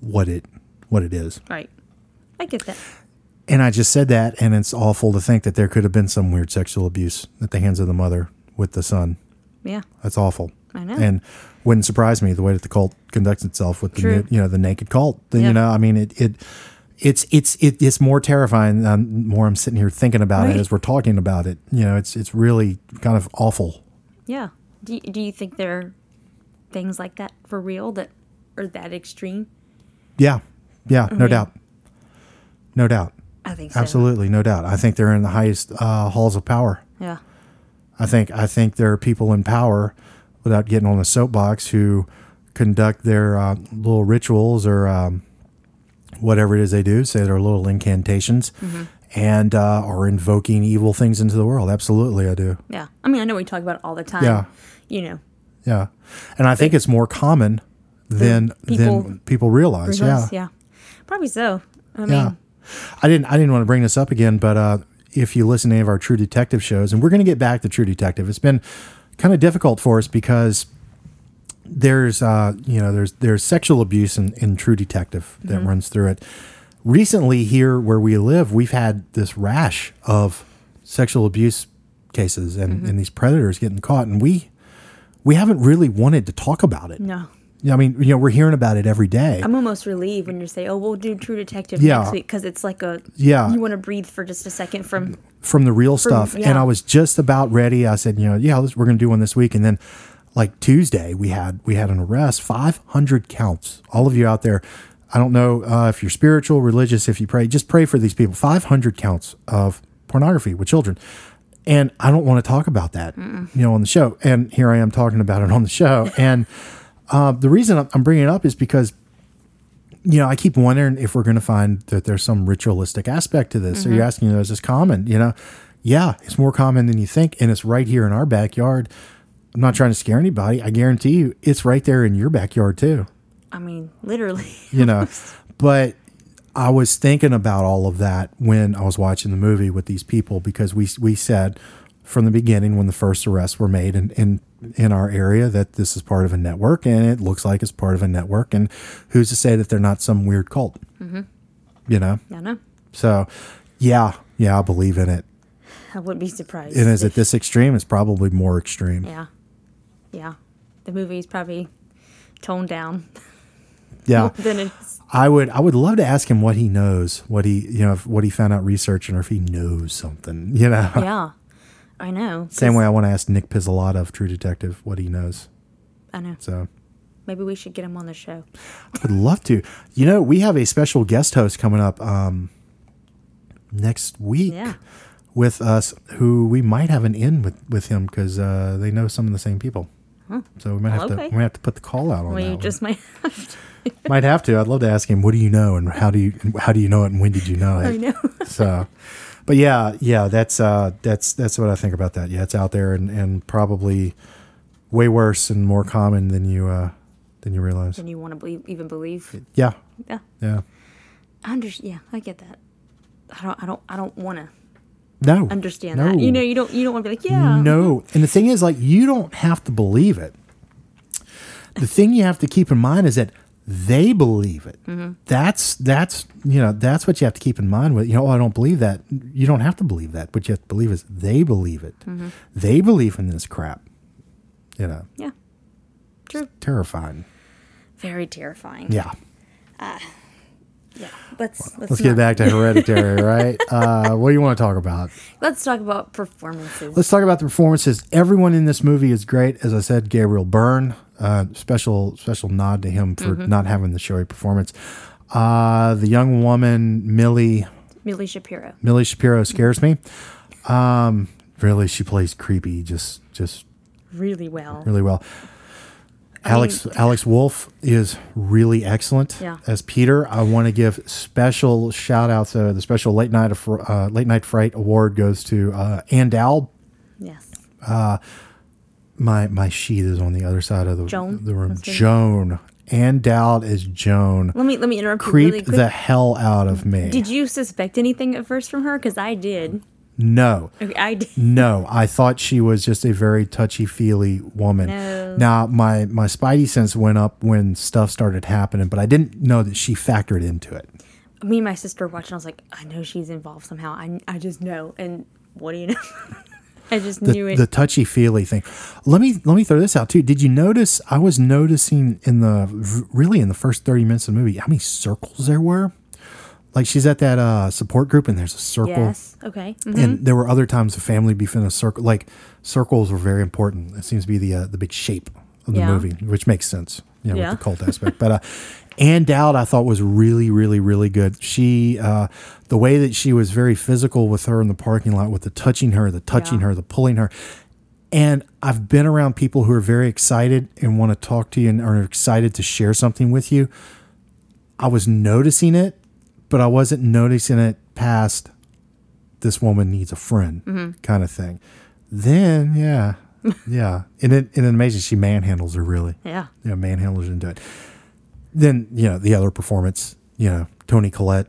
what it what it is. Right. I get that. And I just said that, and it's awful to think that there could have been some weird sexual abuse at the hands of the mother with the son. Yeah. That's awful. I know. And wouldn't surprise me the way that the cult conducts itself with the True. you know the naked cult. Then Yeah. you know, I mean, it it it's it's it, it's more terrifying the more I'm sitting here thinking about Right. it as we're talking about it. You know, it's it's really kind of awful. Yeah. Do do you think there are things like that for real that are that extreme? Yeah, yeah, no mean- doubt, no doubt, I think so. absolutely, no doubt. I think they're in the highest uh, halls of power. Yeah. I think I think there are people in power, without getting on a soapbox, who conduct their uh, little rituals or um, whatever it is they do, say their little incantations, Mm-hmm. and uh, are invoking evil things into the world. Absolutely, I do. Yeah. I mean, I know we talk about it all the time. Yeah. You know, Yeah, and I think it's more common than people than people realize. realize- Yeah, yeah. Probably so. I mean, yeah. I didn't. I didn't want to bring this up again, but uh, if you listen to any of our True Detective shows, and we're going to get back to True Detective, it's been kind of difficult for us because there's, uh, you know, there's there's sexual abuse in, in True Detective that runs through it. Recently, here where we live, we've had this rash of sexual abuse cases and, and these predators getting caught, and we we haven't really wanted to talk about it. no. I mean, you know, we're hearing about it every day. I'm almost relieved when you say, "Oh, we'll do True Detective Yeah. next week," because it's like a Yeah. You want to breathe for just a second from from the real stuff. And. I was just about ready. I said, you know, yeah, we're going to do one this week. And then like Tuesday, we had we had an arrest, 500 counts. All of you out there, I don't know uh, if you're spiritual, religious, if you pray, just pray for these people. 500 counts of pornography with children. And I don't want to talk about that, you know, on the show. And here I am talking about it on the show. And uh, the reason I'm- bringing it up is because you know, I keep wondering if we're going to find that there's some ritualistic aspect to this. So you're asking, you know, is this common? You know, yeah, it's more common than you think, and it's right here in our backyard. I'm not trying to scare anybody. I guarantee you, it's right there in your backyard too. I mean, literally. You know, (laughs) but I was thinking about all of that when I was watching the movie with these people because we we said from the beginning when the first arrests were made in in, in our area that this is part of a network and it looks like it's part of a network and who's to say that they're not some weird cult? Mm-hmm. You know, I know. so yeah, yeah, I believe in it. I wouldn't be surprised. And is it this extreme? It's probably more extreme. Yeah. Yeah. The movie's probably toned down (laughs) Yeah. (laughs) than it's. I would I would love to ask him what he knows, what he you know, if, what he found out researching or if he knows something, you know. Yeah. I know. Same way I want to ask Nic Pizzolatto of True Detective what he knows. I know. So Maybe we should get him on the show. I would love to. You know, we have a special guest host coming up um, next week Yeah. with us who we might have an in with, with him because uh, they know some of the same people. So we might have to we might have to put the call out on Well, that. you one. just might have to. (laughs) might have to. I'd love to ask him, what do you know and how do you how do you know it and when did you know it? I know. so but yeah yeah that's uh that's that's what i think about that yeah it's out there and and probably way worse and more common than you uh than you realize And you want to believe, even believe. yeah Yeah. yeah I under, yeah, I get that. I don't, I don't, I don't want to no understand no. that. You know, you don't, you don't want to be like, yeah. no and the thing is like you don't have to believe it the thing you have to keep in mind is that they believe it Mm-hmm. that's that's you know that's what you have to keep in mind with you know oh, i don't believe that you don't have to believe that what you have to believe is they believe it Mm-hmm. they believe in this crap you know Yeah. True. terrifying Very terrifying. yeah Yeah. Let's let's, let's get back to (laughs) hereditary right uh what do you want to talk about Let's talk about performances. Let's talk about the performances. Everyone in this movie is great. As I said, Gabriel Byrne, uh, special special nod to him for Mm-hmm. not having the showy performance. Uh, the young woman Milly Milly Shapiro. Milly Shapiro scares me. Um, really, she plays creepy, just just Really well. really well. Alex Alex Wolff is really excellent Yeah. as Peter. I want to give special shout outs. Uh, the special late night uh, late night fright award goes to uh, Ann Dowd. Yes. my my sheet is on the other side of the Joan? the room. Joan. Ann Dowd is Joan. Let me let me interrupt Creep really the hell out of me. Did you suspect anything at first from her? Because I did. No. Okay, I did. (laughs) No, I thought she was just a very touchy feely woman. No. Now my my spidey sense went up when stuff started happening, but I didn't know that she factored into it. Me and my sister watching. I was like, I know she's involved somehow. I I just know. And what do you know? (laughs) I just The, knew it. the touchy feely thing. Let me let me throw this out too. Did you notice? I was noticing in the really in the first thirty minutes of the movie how many circles there were. Like she's at that uh, support group and there's a circle. yes. Okay. mhm. And there were other times the family be in a circle. Like circles were very important. It seems to be the uh, the big shape of the Yeah. movie, which makes sense, you know, Yeah. with the cult aspect. (laughs) But uh, Ann Dowd, I thought was really, really, really good. She, uh, the way that she was very physical with her in the parking lot, with the touching her, the touching Yeah. her, the pulling her. And I've been around people who are very excited and want to talk to you and are excited to share something with you. I was noticing it, but I wasn't noticing it past this woman needs a friend Mm-hmm. kind of thing. Then, yeah, (laughs) yeah. And it, and it amazing she manhandles her really. yeah. Yeah, manhandles into it. Then, you know, the other performance, you know, Toni Collette,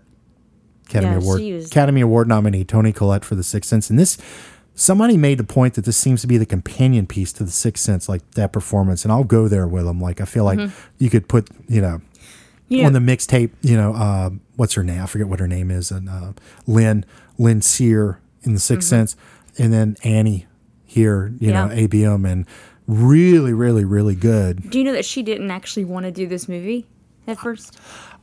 Academy Yeah, Award, Academy Award nominee Toni Collette for The Sixth Sense. And this, somebody made the point that this seems to be the companion piece to The Sixth Sense, like that performance. And I'll go there with them. Like, I feel like you could put, you know, On the mixtape, you know, uh, what's her name? I forget what her name is. And uh, Lynn, Lynn Sear in The 6th Sense, and then Annie here, you know, ABM, and really, really, really good. do you know that she didn't actually want to do this movie at first?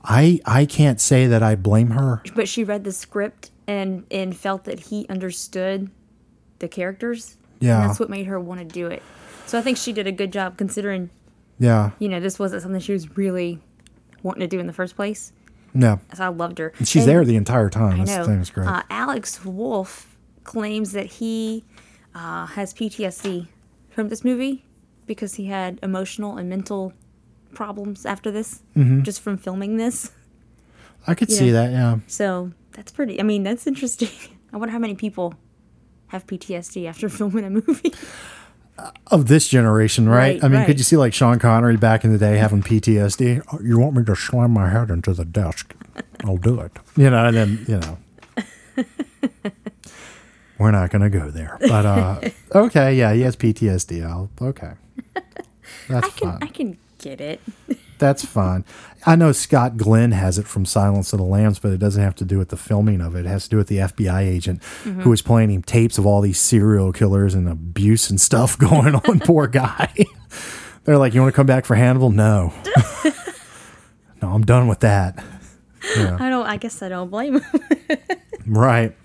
I I can't say that I blame her. but she read the script and and felt that he understood the characters. Yeah. and that's what made her want to do it. So I think she did a good job considering Yeah, you know this wasn't something she was really wanting to do in the first place. no, So I loved her. she's And there the entire time. I That's know. that's great. Uh, Alex Wolff claims that he uh, has PTSD from this movie because he had emotional and mental problems after this, Mm-hmm. just from filming this. I could You see know? that. Yeah. So that's pretty. I mean, that's interesting. (laughs) I wonder how many people have PTSD after (laughs) filming a movie. Of this generation, right? Right, I mean, right. could you see like Sean Connery back in the day having PTSD? Oh, you want me to slam my head into the desk? I'll do it. (laughs) You know, and then you know. (laughs) We're not going to go there, but uh, (laughs) okay, yeah, he has PTSD. I'll okay. That's I can fine. I can get it. That's fine. I know Scott Glenn has it from Silence of the Lambs, but it doesn't have to do with the filming of it. It has to do with the FBI agent Mm-hmm. who was playing him tapes of all these serial killers and abuse and stuff (laughs) going on. (laughs) Poor guy. They're like, "You want to come back for Hannibal?" No. (laughs) no, I'm done with that. I don't. I guess I don't blame him. Right.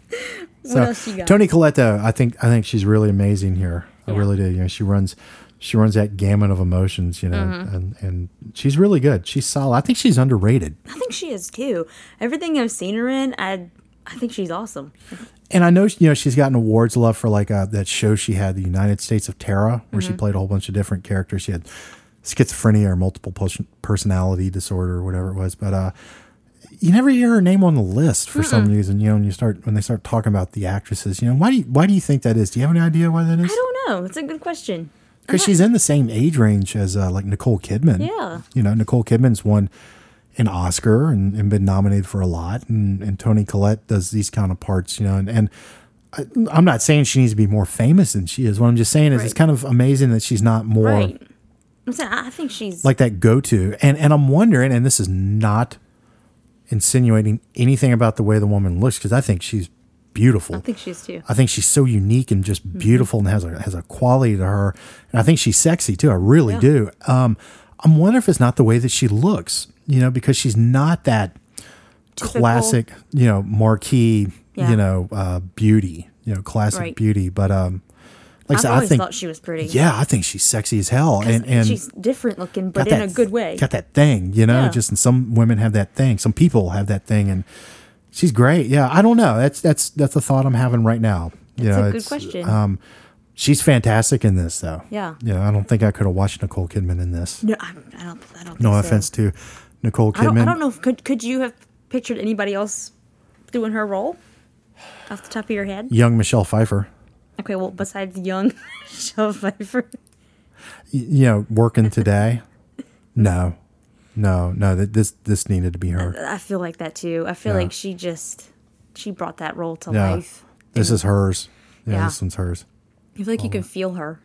So else you got? Toni though, I think I think she's really amazing here. I really do. You know, she runs she runs that gamut of emotions. You know, Mm-hmm. and and she's really good. She's solid. I think she's underrated. I think she is too. Everything I've seen her in, I I think she's awesome. And I know you know she's gotten awards love for like uh, that show she had, the United States of Tara, where Mm-hmm. she played a whole bunch of different characters. She had schizophrenia or multiple personality disorder or whatever it was. But uh, you never hear her name on the list for some reason. You know, and you start when they start talking about the actresses. You know, why do you, why do you think that is? Do you have any idea why that is? I don't know. It's a good question. Because she's in the same age range as uh, like Nicole Kidman. Yeah. You know, Nicole Kidman's won an Oscar and, and been nominated for a lot, and, and Toni Collette does these kind of parts. You know, and, and I, I'm not saying she needs to be more famous than she is. What I'm just saying is it's kind of amazing that she's not more Right. I'm saying I I think she's like that go to. And and I'm wondering, and this is not insinuating anything about the way the woman looks, because I think she's beautiful. I think she's too. I think she's so unique and just beautiful and has a has a quality to her. And I think she's sexy too. I really Yeah. do. Um, I'm wondering if it's not the way that she looks, you know, because she's not that Typical- classic, you know, marquee, Yeah. you know, uh, beauty, you know, classic Right. beauty. But um, like I I've said, I always think, thought she was pretty. yeah, I think she's sexy as hell, and and she's different looking, but in that- a good way. Got that thing, you know. Yeah. Just and some women have that thing. Some people have that thing, and she's great. Yeah, I don't know. That's that's that's the thought I'm having right now. You That's know, a good question. Um, she's fantastic in this, though. Yeah. You know, I don't think I could have watched Nicole Kidman in this. No, I, I don't. I don't. No think so. offense to Nicole I don't, Kidman. I don't know. If, could could you have pictured anybody else doing her role off the top of your head? Young Michelle Pfeiffer. Okay, well, besides young (laughs) Michelle Pfeiffer, y- You know, working today. (laughs) no, no, no. That this this needed to be her. I feel like that too. I feel Yeah. like she just she brought that role to Yeah. life. This is hers. Yeah, Yeah. this one's hers. I feel like you can feel her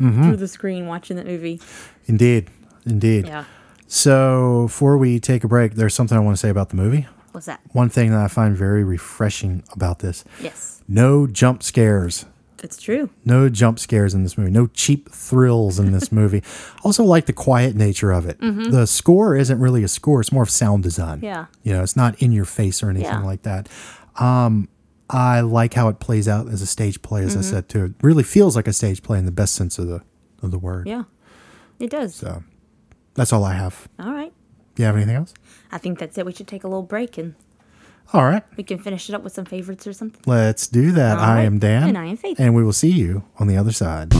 Mm-hmm. through the screen watching that movie. Indeed, indeed. Yeah. So before we take a break, there's something I want to say about the movie. What's that? One thing that I find very refreshing about this Yes, no jump scares. It's true. No jump scares in this movie. No cheap thrills in this (laughs) movie. Also, like the quiet nature of it. The score isn't really a score, it's more of sound design. Mm-hmm. Yeah. You know, it's not in your face or anything Yeah. like that. Um, I like how it plays out as a stage play, as Mm-hmm. I said too. It really feels like a stage play in the best sense of the of the word. Yeah, it does. So that's all I have. All right. Do you have anything else? I think that's it. We should take a little break and All right. we can finish it up with some favorites or something. Let's do that. All I right. am Dan. And I am Faith. And we will see you on the other side.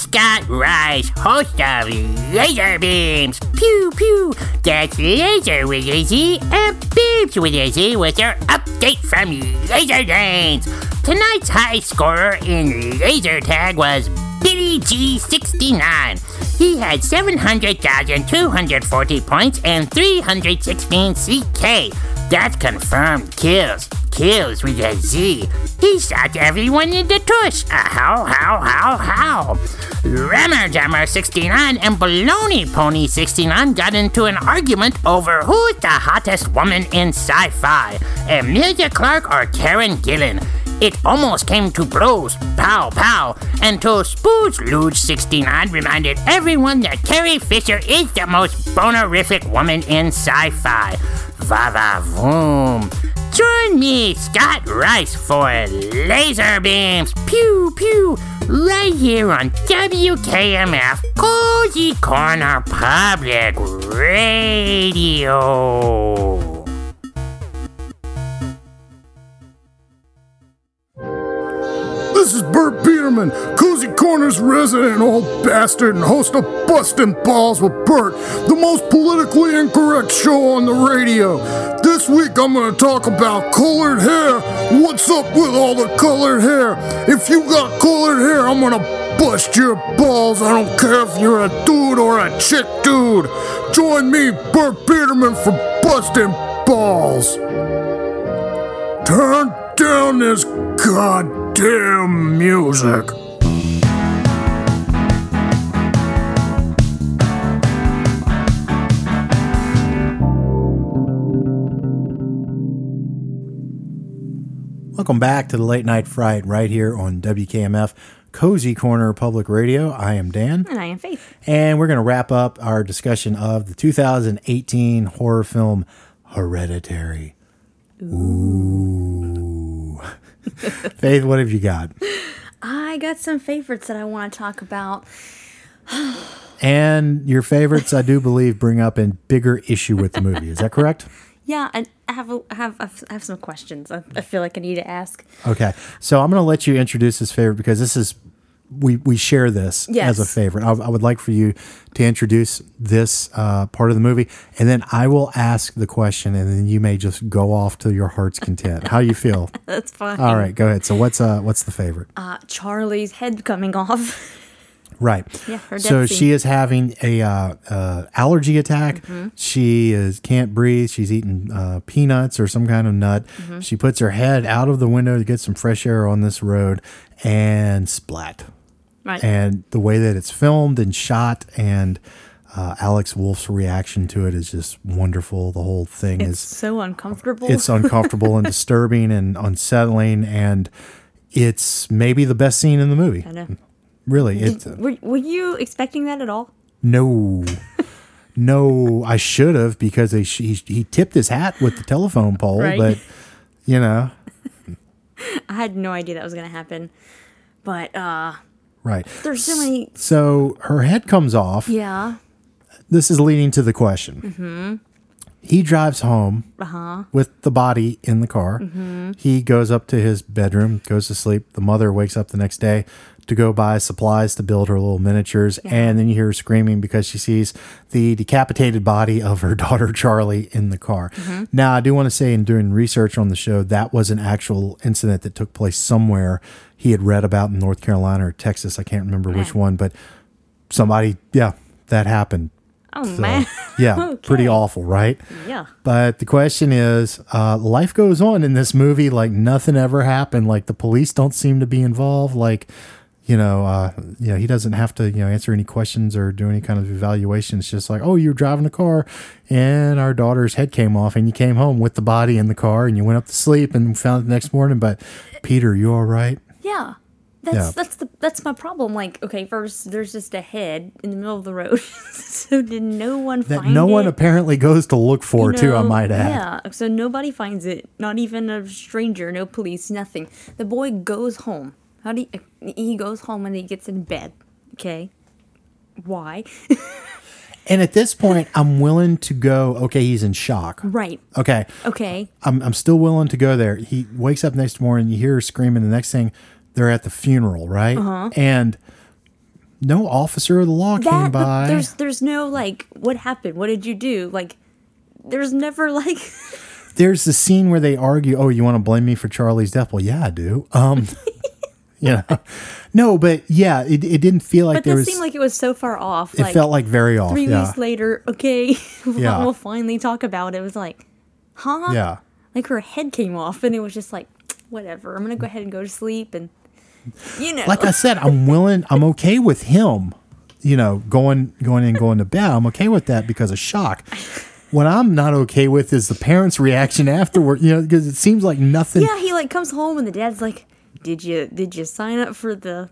Scott Rice, host of Laser Beams. Pew pew. That's Laser with Z and Beams with Z with your update from Laser Danes. Tonight's high scorer in laser tag was Billy G69. He had 700,240 points and 316 CK. That's confirmed kills. Kills with a Z. He shot everyone in the tush. Uh, how, how, how, how? Rammer Jammer 69 and Baloney Pony 69 got into an argument over who's the hottest woman in sci fi Emilia Clarke or Karen Gillan. It almost came to blows, pow pow, until Spooge Luge 69 reminded everyone that Carrie Fisher is the most bonerific woman in sci-fi. Va va voom. Join me, Scott Rice, for Laser Beams, pew pew, right here on WKMF Cozy Corner Public Radio. This is Bert Biederman, Cozy Corner's resident old bastard and host of Bustin' Balls with Bert, the most politically incorrect show on the radio. This week I'm gonna talk about colored hair. What's up with all the colored hair? If you got colored hair, I'm gonna bust your balls. I don't care if you're a dude or a chick dude. Join me, Bert Biederman, for Bustin' Balls. Turn down this goddamn music. Welcome back to the Late Night Fright right here on WKMF Cozy Corner Public Radio. I am Dan. And I am Faith. And we're going to wrap up our discussion of the 2018 horror film Hereditary. Ooh. Faith, what have you got? I got some favorites that I want to talk about. (sighs) And your favorites, I do believe, bring up a bigger issue with the movie. Is that correct? (laughs) Yeah, and I have a, I have I have- have some questions. I, I feel like I need to ask. Okay. So I'm going to let you introduce this favorite because this is, we, we share this Yes. as a favorite. I, I would like for you to introduce this uh, part of the movie, and then I will ask the question, and then you may just go off to your heart's content. How you feel? (laughs) That's fine. All right, go ahead. So what's uh what's the favorite? Uh, Charlie's head coming off. (laughs) Right. Yeah, her so she scene. is having a uh, uh, allergy attack. Mm-hmm. She is can't breathe. She's eating uh, peanuts or some kind of nut. Mm-hmm. She puts her head out of the window to get some fresh air on this road, and splat. Right. And the way that it's filmed and shot, and uh, Alex Wolff's reaction to it is just wonderful. The whole thing it's is so uncomfortable. it's uncomfortable and (laughs) disturbing and unsettling, and it's maybe the best scene in the movie. I know. Really, it's Were, were you expecting that at all? no, no. I should have because they, he he tipped his hat with the telephone pole, Right. but you know, (laughs) I had no idea that was gonna happen. But uh right. there's so many So her head comes off. yeah. This is leading to the question. Mm-hmm. He drives home Uh-huh. with the body in the car. Mm-hmm. He goes up to his bedroom, goes to sleep. The mother wakes up the next day to go buy supplies to build her little miniatures. And then you hear her screaming because she sees the decapitated body of her (laughs) daughter, Charlie, in the car. Mm-hmm. Now, I do want to say, in doing research on the show, that was an actual incident that took place somewhere he had read about in North Carolina or Texas. I can't remember which one, but somebody, yeah, that happened. Oh So, man. (laughs) yeah, (laughs) pretty awful, right? Yeah. But the question is, uh, life goes on in this movie like nothing ever happened. Like the police don't seem to be involved. Like, you know, uh, you know, he doesn't have to, you know, answer any questions or do any kind of evaluation. It's just like, oh, you were driving a car and our daughter's head came off and you came home with the body in the car and you went up to sleep and found it the next morning. But Peter, you all right? Yeah. That's Yeah. that's the that's my problem. Like, okay, first there's just a head in the middle of the road. (laughs) so did no one That find no it? one apparently goes to look for You too, I might add. Yeah. So nobody finds it. Not even a stranger, no police, nothing. The boy goes home. How do you, he goes home and he gets in bed. Okay. Why? And at this point, I'm willing to go, okay, he's in shock. right. Okay. Okay. I'm, I'm still willing to go there. He wakes up next morning, you hear her screaming. The next thing, they're at the funeral, right? Uh-huh. And no officer of the law came That but by. there's there's no like what happened? What did you do? Like there's never like There's the scene where they argue, "Oh, you want to blame me for Charlie's death?" Well, yeah, I do. Um, (laughs) you (laughs) know, no, but yeah, it, it didn't feel like but there was. seemed like it was so far off. it like felt like very off. three yeah, weeks later, okay, (laughs) we'll, Yeah. we'll finally talk about it. It was like, huh? yeah. Like her head came off, and it was just like, whatever. I'm gonna go ahead and go to sleep, and you know, Like I said, I'm willing. I'm okay with him. You know, going going and going to bed. I'm okay with that because of shock. What I'm not okay with is the parents' reaction afterward. You know, because it seems like nothing. yeah, he like comes home, and the dad's like, did you did you sign up for the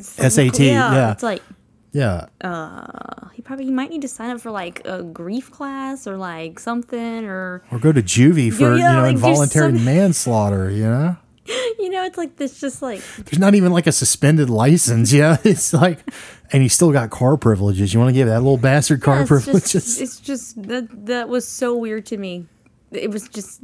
SAT. Yeah, It's like yeah. Uh, he probably he might need to sign up for like a grief class or like something or or go to juvie for Yeah, you know like, involuntary manslaughter. You know, (laughs) you know, it's like this just like there's not even like a suspended license. (laughs) Yeah, it's like, and he's still got car privileges. You want to give that little bastard car Yeah, it's privileges? just, it's just that that was so weird to me. it was just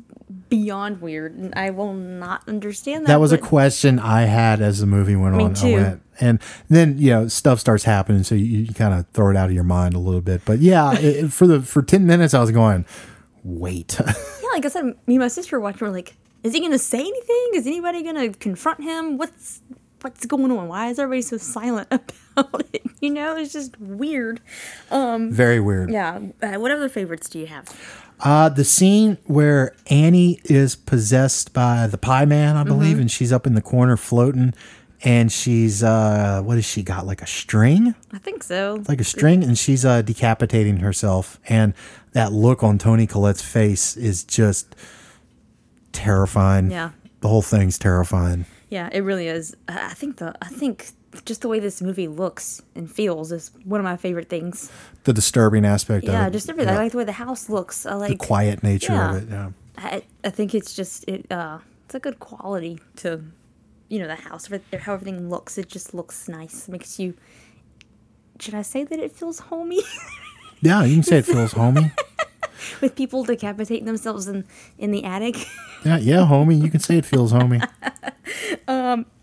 beyond weird, and I will not understand that. That was a question I had as the movie went Me on. too. I went, and then you know stuff starts happening, so you, you kind of throw it out of your mind a little bit. But yeah, it, for the for ten minutes, I was going, wait. (laughs) Yeah, like I said, me and my sister were watching. We're like, is he gonna say anything? Is anybody gonna confront him? What's what's going on? Why is everybody so silent (laughs) about it? You know, it's just weird. Very weird. Yeah. Uh, what other favorites do you have? Uh, the scene where Annie is possessed by the Pie Man, I Mm-hmm. believe, and she's up in the corner floating, and she's uh, what has she got? Like a string, I think so. like a string, and she's uh, decapitating herself, and that look on Toni Collette's face is just terrifying. Yeah. the whole thing's terrifying. Yeah, it really is. I think the I think just the way this movie looks and feels is one of my favorite things. The disturbing aspect Yeah, of it, just everything. I like the way the house looks. I like the quiet nature yeah. of it. Yeah. I, I think it's just it uh it's a good quality to you know the house how everything looks it just looks nice makes you should I say that it feels homey (laughs) Yeah, you can say it feels homey. (laughs) with people decapitating themselves in in the attic Yeah, yeah, homie. You can say it feels homey. (laughs)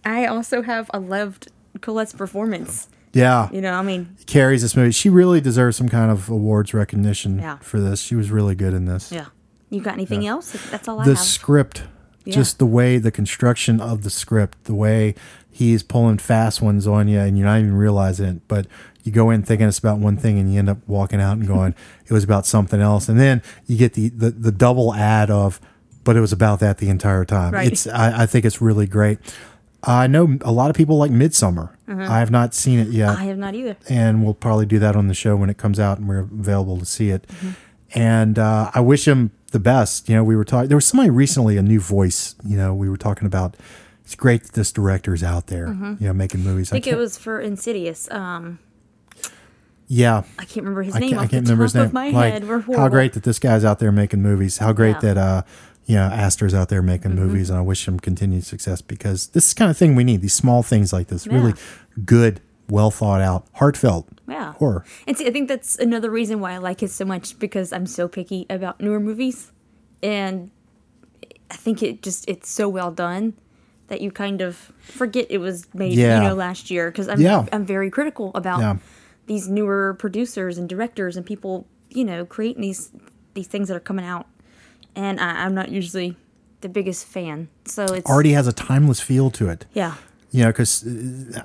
I also have I loved Collette's performance Yeah. you know I mean carries this movie. She really deserves some kind of awards recognition Yeah. for this. She was really good in this. yeah you got anything else that's all I The have script, Yeah. just the way the construction of the script, the way he's pulling fast ones on you and you're not even realizing it, but you go in thinking it's about one thing and you end up walking out and going, (laughs) it was about something else. And then you get the, the, the double ad of, but it was about that the entire time. Right. It's, I, I think it's really great. I know a lot of people like Midsommar. I have not seen it yet Mm-hmm. I have not either and we'll probably do that on the show when it comes out and we're available to see it. Mm-hmm. And uh, I wish him the best. You know, we were talking. There was somebody recently, a new voice. You know, we were talking about. It's great that this director's out there. You know, making movies. Mm-hmm. I think it was for Insidious um Yeah, I can't remember his I name can't, I can't remember his name. like, how great that this guy's out there making movies. How great Yeah. Mm-hmm. that uh, you know, Aster's out there making mm-hmm. movies, and I wish him continued success because this is the kind of thing we need. These small things like this, really good, well thought out, heartfelt Yeah. horror. And see, I think that's another reason why I like it so much because I'm so picky about newer movies, and I think it just it's so well done that you kind of forget it was made Yeah. you know last year because I'm Yeah. I'm very critical about Yeah. these newer producers and directors and people you know creating these these things that are coming out, and I, I'm not usually the biggest fan. So it's Already has a timeless feel to it. yeah You know, because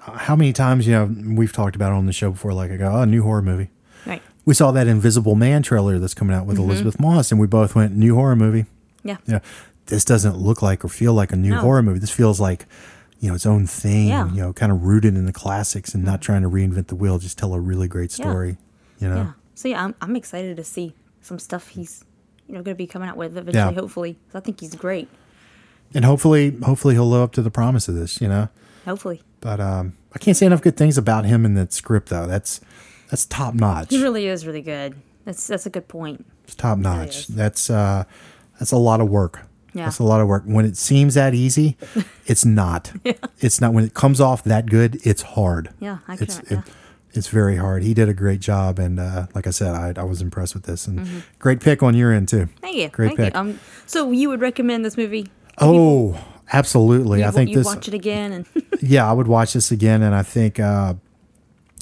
how many times, you know, we've talked about it on the show before, like, I go, oh, new horror movie. right We saw that Invisible Man trailer that's coming out with Mm-hmm. Elisabeth Moss, and we both went, new horror movie. yeah Yeah. This doesn't look like or feel like a new No. horror movie. This feels like, you know, its own thing, Yeah. Mm-hmm. you know, kind of rooted in the classics and not trying to reinvent the wheel, just tell a really great Yeah. story, you know? Yeah. So yeah, I'm, I'm excited to see some stuff he's you know going to be coming out with eventually. Yeah. Hopefully, I think he's great. And hopefully, hopefully he'll live up to the promise of this, you know? Hopefully, But um, I can't say enough good things about him in that script, though. That's that's top notch. he really is really good. That's that's a good point. It's top notch. is. That's uh, that's a lot of work. Yeah. That's a lot of work. When it seems that easy, (laughs) it's not. yeah. It's not. When it comes off that good, it's hard. Yeah, I it's can- yeah. It's very hard. He did a great job, and uh, like I said, I, I was impressed with this. And Mm-hmm. great pick on your end too. Thank you. Great Thank pick. you. Um, so you would recommend this movie? oh, absolutely. You, I think you this. watch it again and (laughs) yeah, I would watch this again, and I think uh,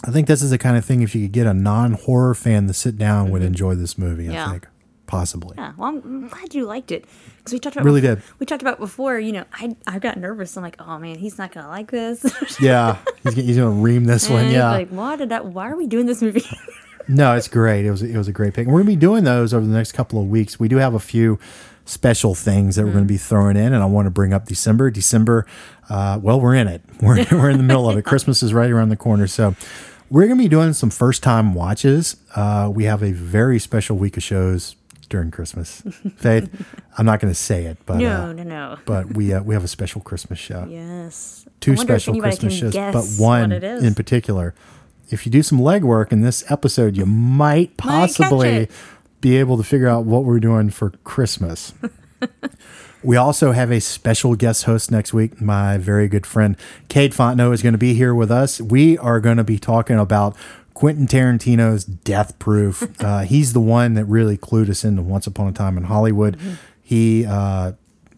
I think this is the kind of thing if you could get a non-horror fan to sit down would enjoy this movie. Mm-hmm. Yeah. I think possibly. yeah. Well, I'm, I'm glad you liked it because we talked about Really before- did. We talked about before. You know, I I got nervous. I'm like, oh man, he's not gonna like this. (laughs) Yeah, he's, gonna- he's gonna ream this one. Yeah, Like, why did that? Why are we doing this movie? (laughs) No, it's great. It was it was a great pick. And we're gonna be doing those over the next couple of weeks. We do have a few special things that we're Mm-hmm. gonna be throwing in, and I want to bring up December. December, uh, well, we're in it. (laughs) We're we're in the middle of it. Christmas is right around the corner, so we're gonna be doing some first time watches. Uh, we have a very special week of shows during Christmas. Faith, I'm not gonna say it, but no, uh, no, no. but we uh, we have a special Christmas show Yes. Two special Christmas shows, but one what it is. in particular. If you do some legwork in this episode, you might possibly be able to figure out what we're doing for Christmas. (laughs) we also have a special guest host next week. My very good friend Kate Fontenot is going to be here with us. We are going to be talking about Quentin Tarantino's Death Proof. (laughs) Uh, he's the one that really clued us into Once Upon a Time in Hollywood. He uh,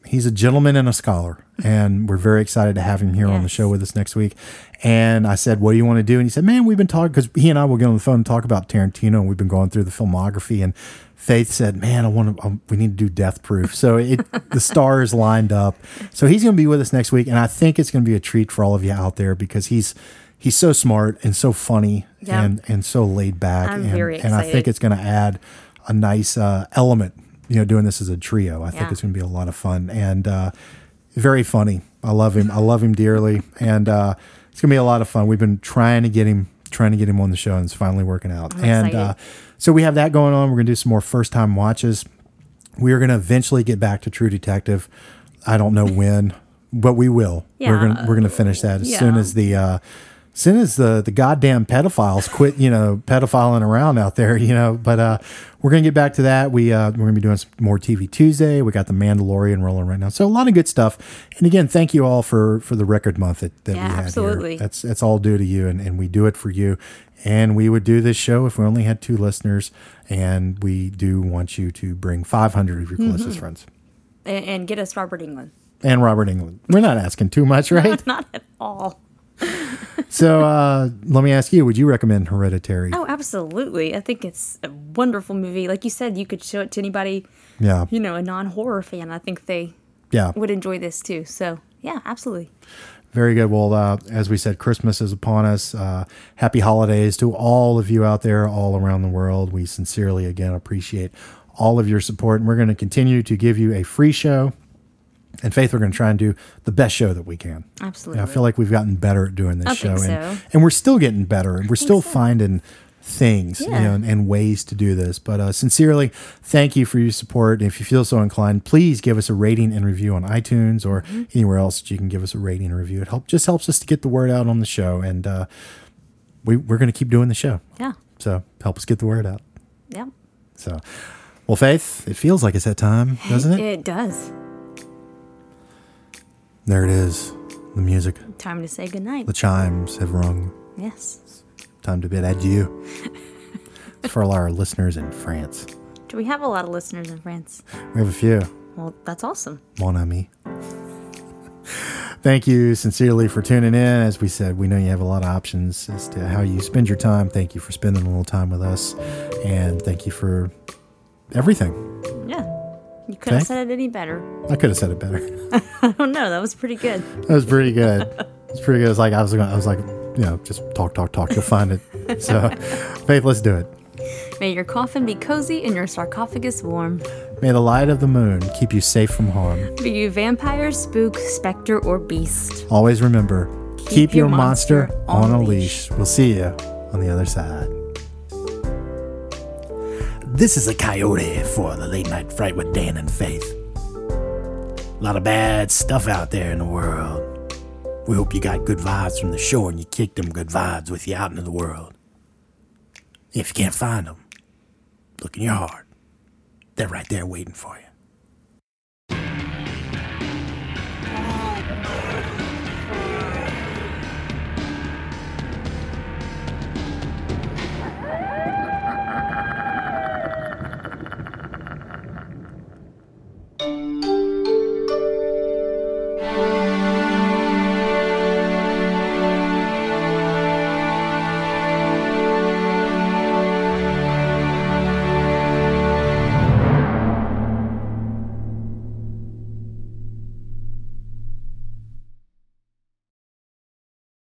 he's a gentleman and a scholar, and we're very excited to have him here on the show with us next week. And I said, "What do you want to do?" And he said, "Man, we've been talking because he and I will get on the phone and talk about Tarantino, and we've been going through the filmography." And Faith said, "Man, I want to. Um, we need to do Death Proof." So it (laughs) the stars lined up. So he's going to be with us next week, and I think it's going to be a treat for all of you out there because he's he's so smart and so funny Yeah. and and so laid back. I'm and, very and I think it's going to add a nice uh, element. You know, doing this as a trio, I think it's going to be a lot of fun and uh, very funny. I love him. I love him dearly, and uh, it's going to be a lot of fun. We've been trying to get him, trying to get him on the show, and it's finally working out. I'm and uh, so we have that going on. We're going to do some more first time watches. We are going to eventually get back to True Detective. I don't know when, but we will. We're Yeah. going to we're going to finish that as soon as the uh, soon as the the goddamn pedophiles quit, you know, pedophiling around out there, you know. But uh, we're gonna get back to that. We uh, we're gonna be doing some more TV Tuesday. We got the Mandalorian rolling right now, so a lot of good stuff. And again, thank you all for for the record month that, that Yeah, we had absolutely. here. That's that's all due to you, and, and we do it for you. And we would do this show if we only had two listeners, and we do want you to bring 500 of your Mm-hmm. closest friends and, and get us Robert Englund. and Robert Englund. We're not asking too much, (laughs) right? Not at all. So uh, let me ask you: Would you recommend Hereditary? Oh, absolutely. I think it's a wonderful movie. Like you said, you could show it to anybody, Yeah, you know, a non horror fan. I think they yeah. would enjoy this too. So, yeah, absolutely. Very good. Well, uh, as we said, Christmas is upon us. Uh, happy holidays to all of you out there, all around the world. We sincerely, again, appreciate all of your support. And we're going to continue to give you a free show. And Faith, we're going to try and do the best show that we can. Absolutely. I feel like we've gotten better at doing this I show. think and, so. and we're still getting better. And we're still so. finding things you know, and, and ways to do this. But uh, sincerely, thank you for your support. If you feel so inclined, please give us a rating and review on iTunes or Mm-hmm. anywhere else that you can give us a rating and review. It help just helps us to get the word out on the show. And uh, we, we're going to keep doing the show. Yeah. So help us get the word out. Yeah. So, well, Faith, it feels like it's that time, doesn't it? It does. There it is. The music, Time to say goodnight. the chimes have rung. Yes. Time to bid adieu. (laughs) For all our listeners in France. Do we have a lot of listeners in France? We have a few. Well, that's awesome. Mon ami. Thank you sincerely for tuning in. As we said, we know you have a lot of options as to how you spend your time. Thank you for spending a little time with us. And thank you for everything. Yeah. You could have Okay. said it any better. I could have said it better. (laughs) I don't know. That was pretty good. That was pretty good. It's pretty good. It's like I was going I was like, you know, just talk, talk, talk. You'll find it. (laughs) So, Faith, let's do it. May your coffin be cozy and your sarcophagus warm. May the light of the moon keep you safe from harm. Be you vampire, spook, specter, or beast. Always remember, keep, your, monster, on a leash. We'll see you on the other side. This is a coyote for the late night fright with Dan and Faith. A lot of bad stuff out there in the world. We hope you got good vibes from the show and you kicked them good vibes with you out into the world. If you can't find them, look in your heart. They're right there waiting for you.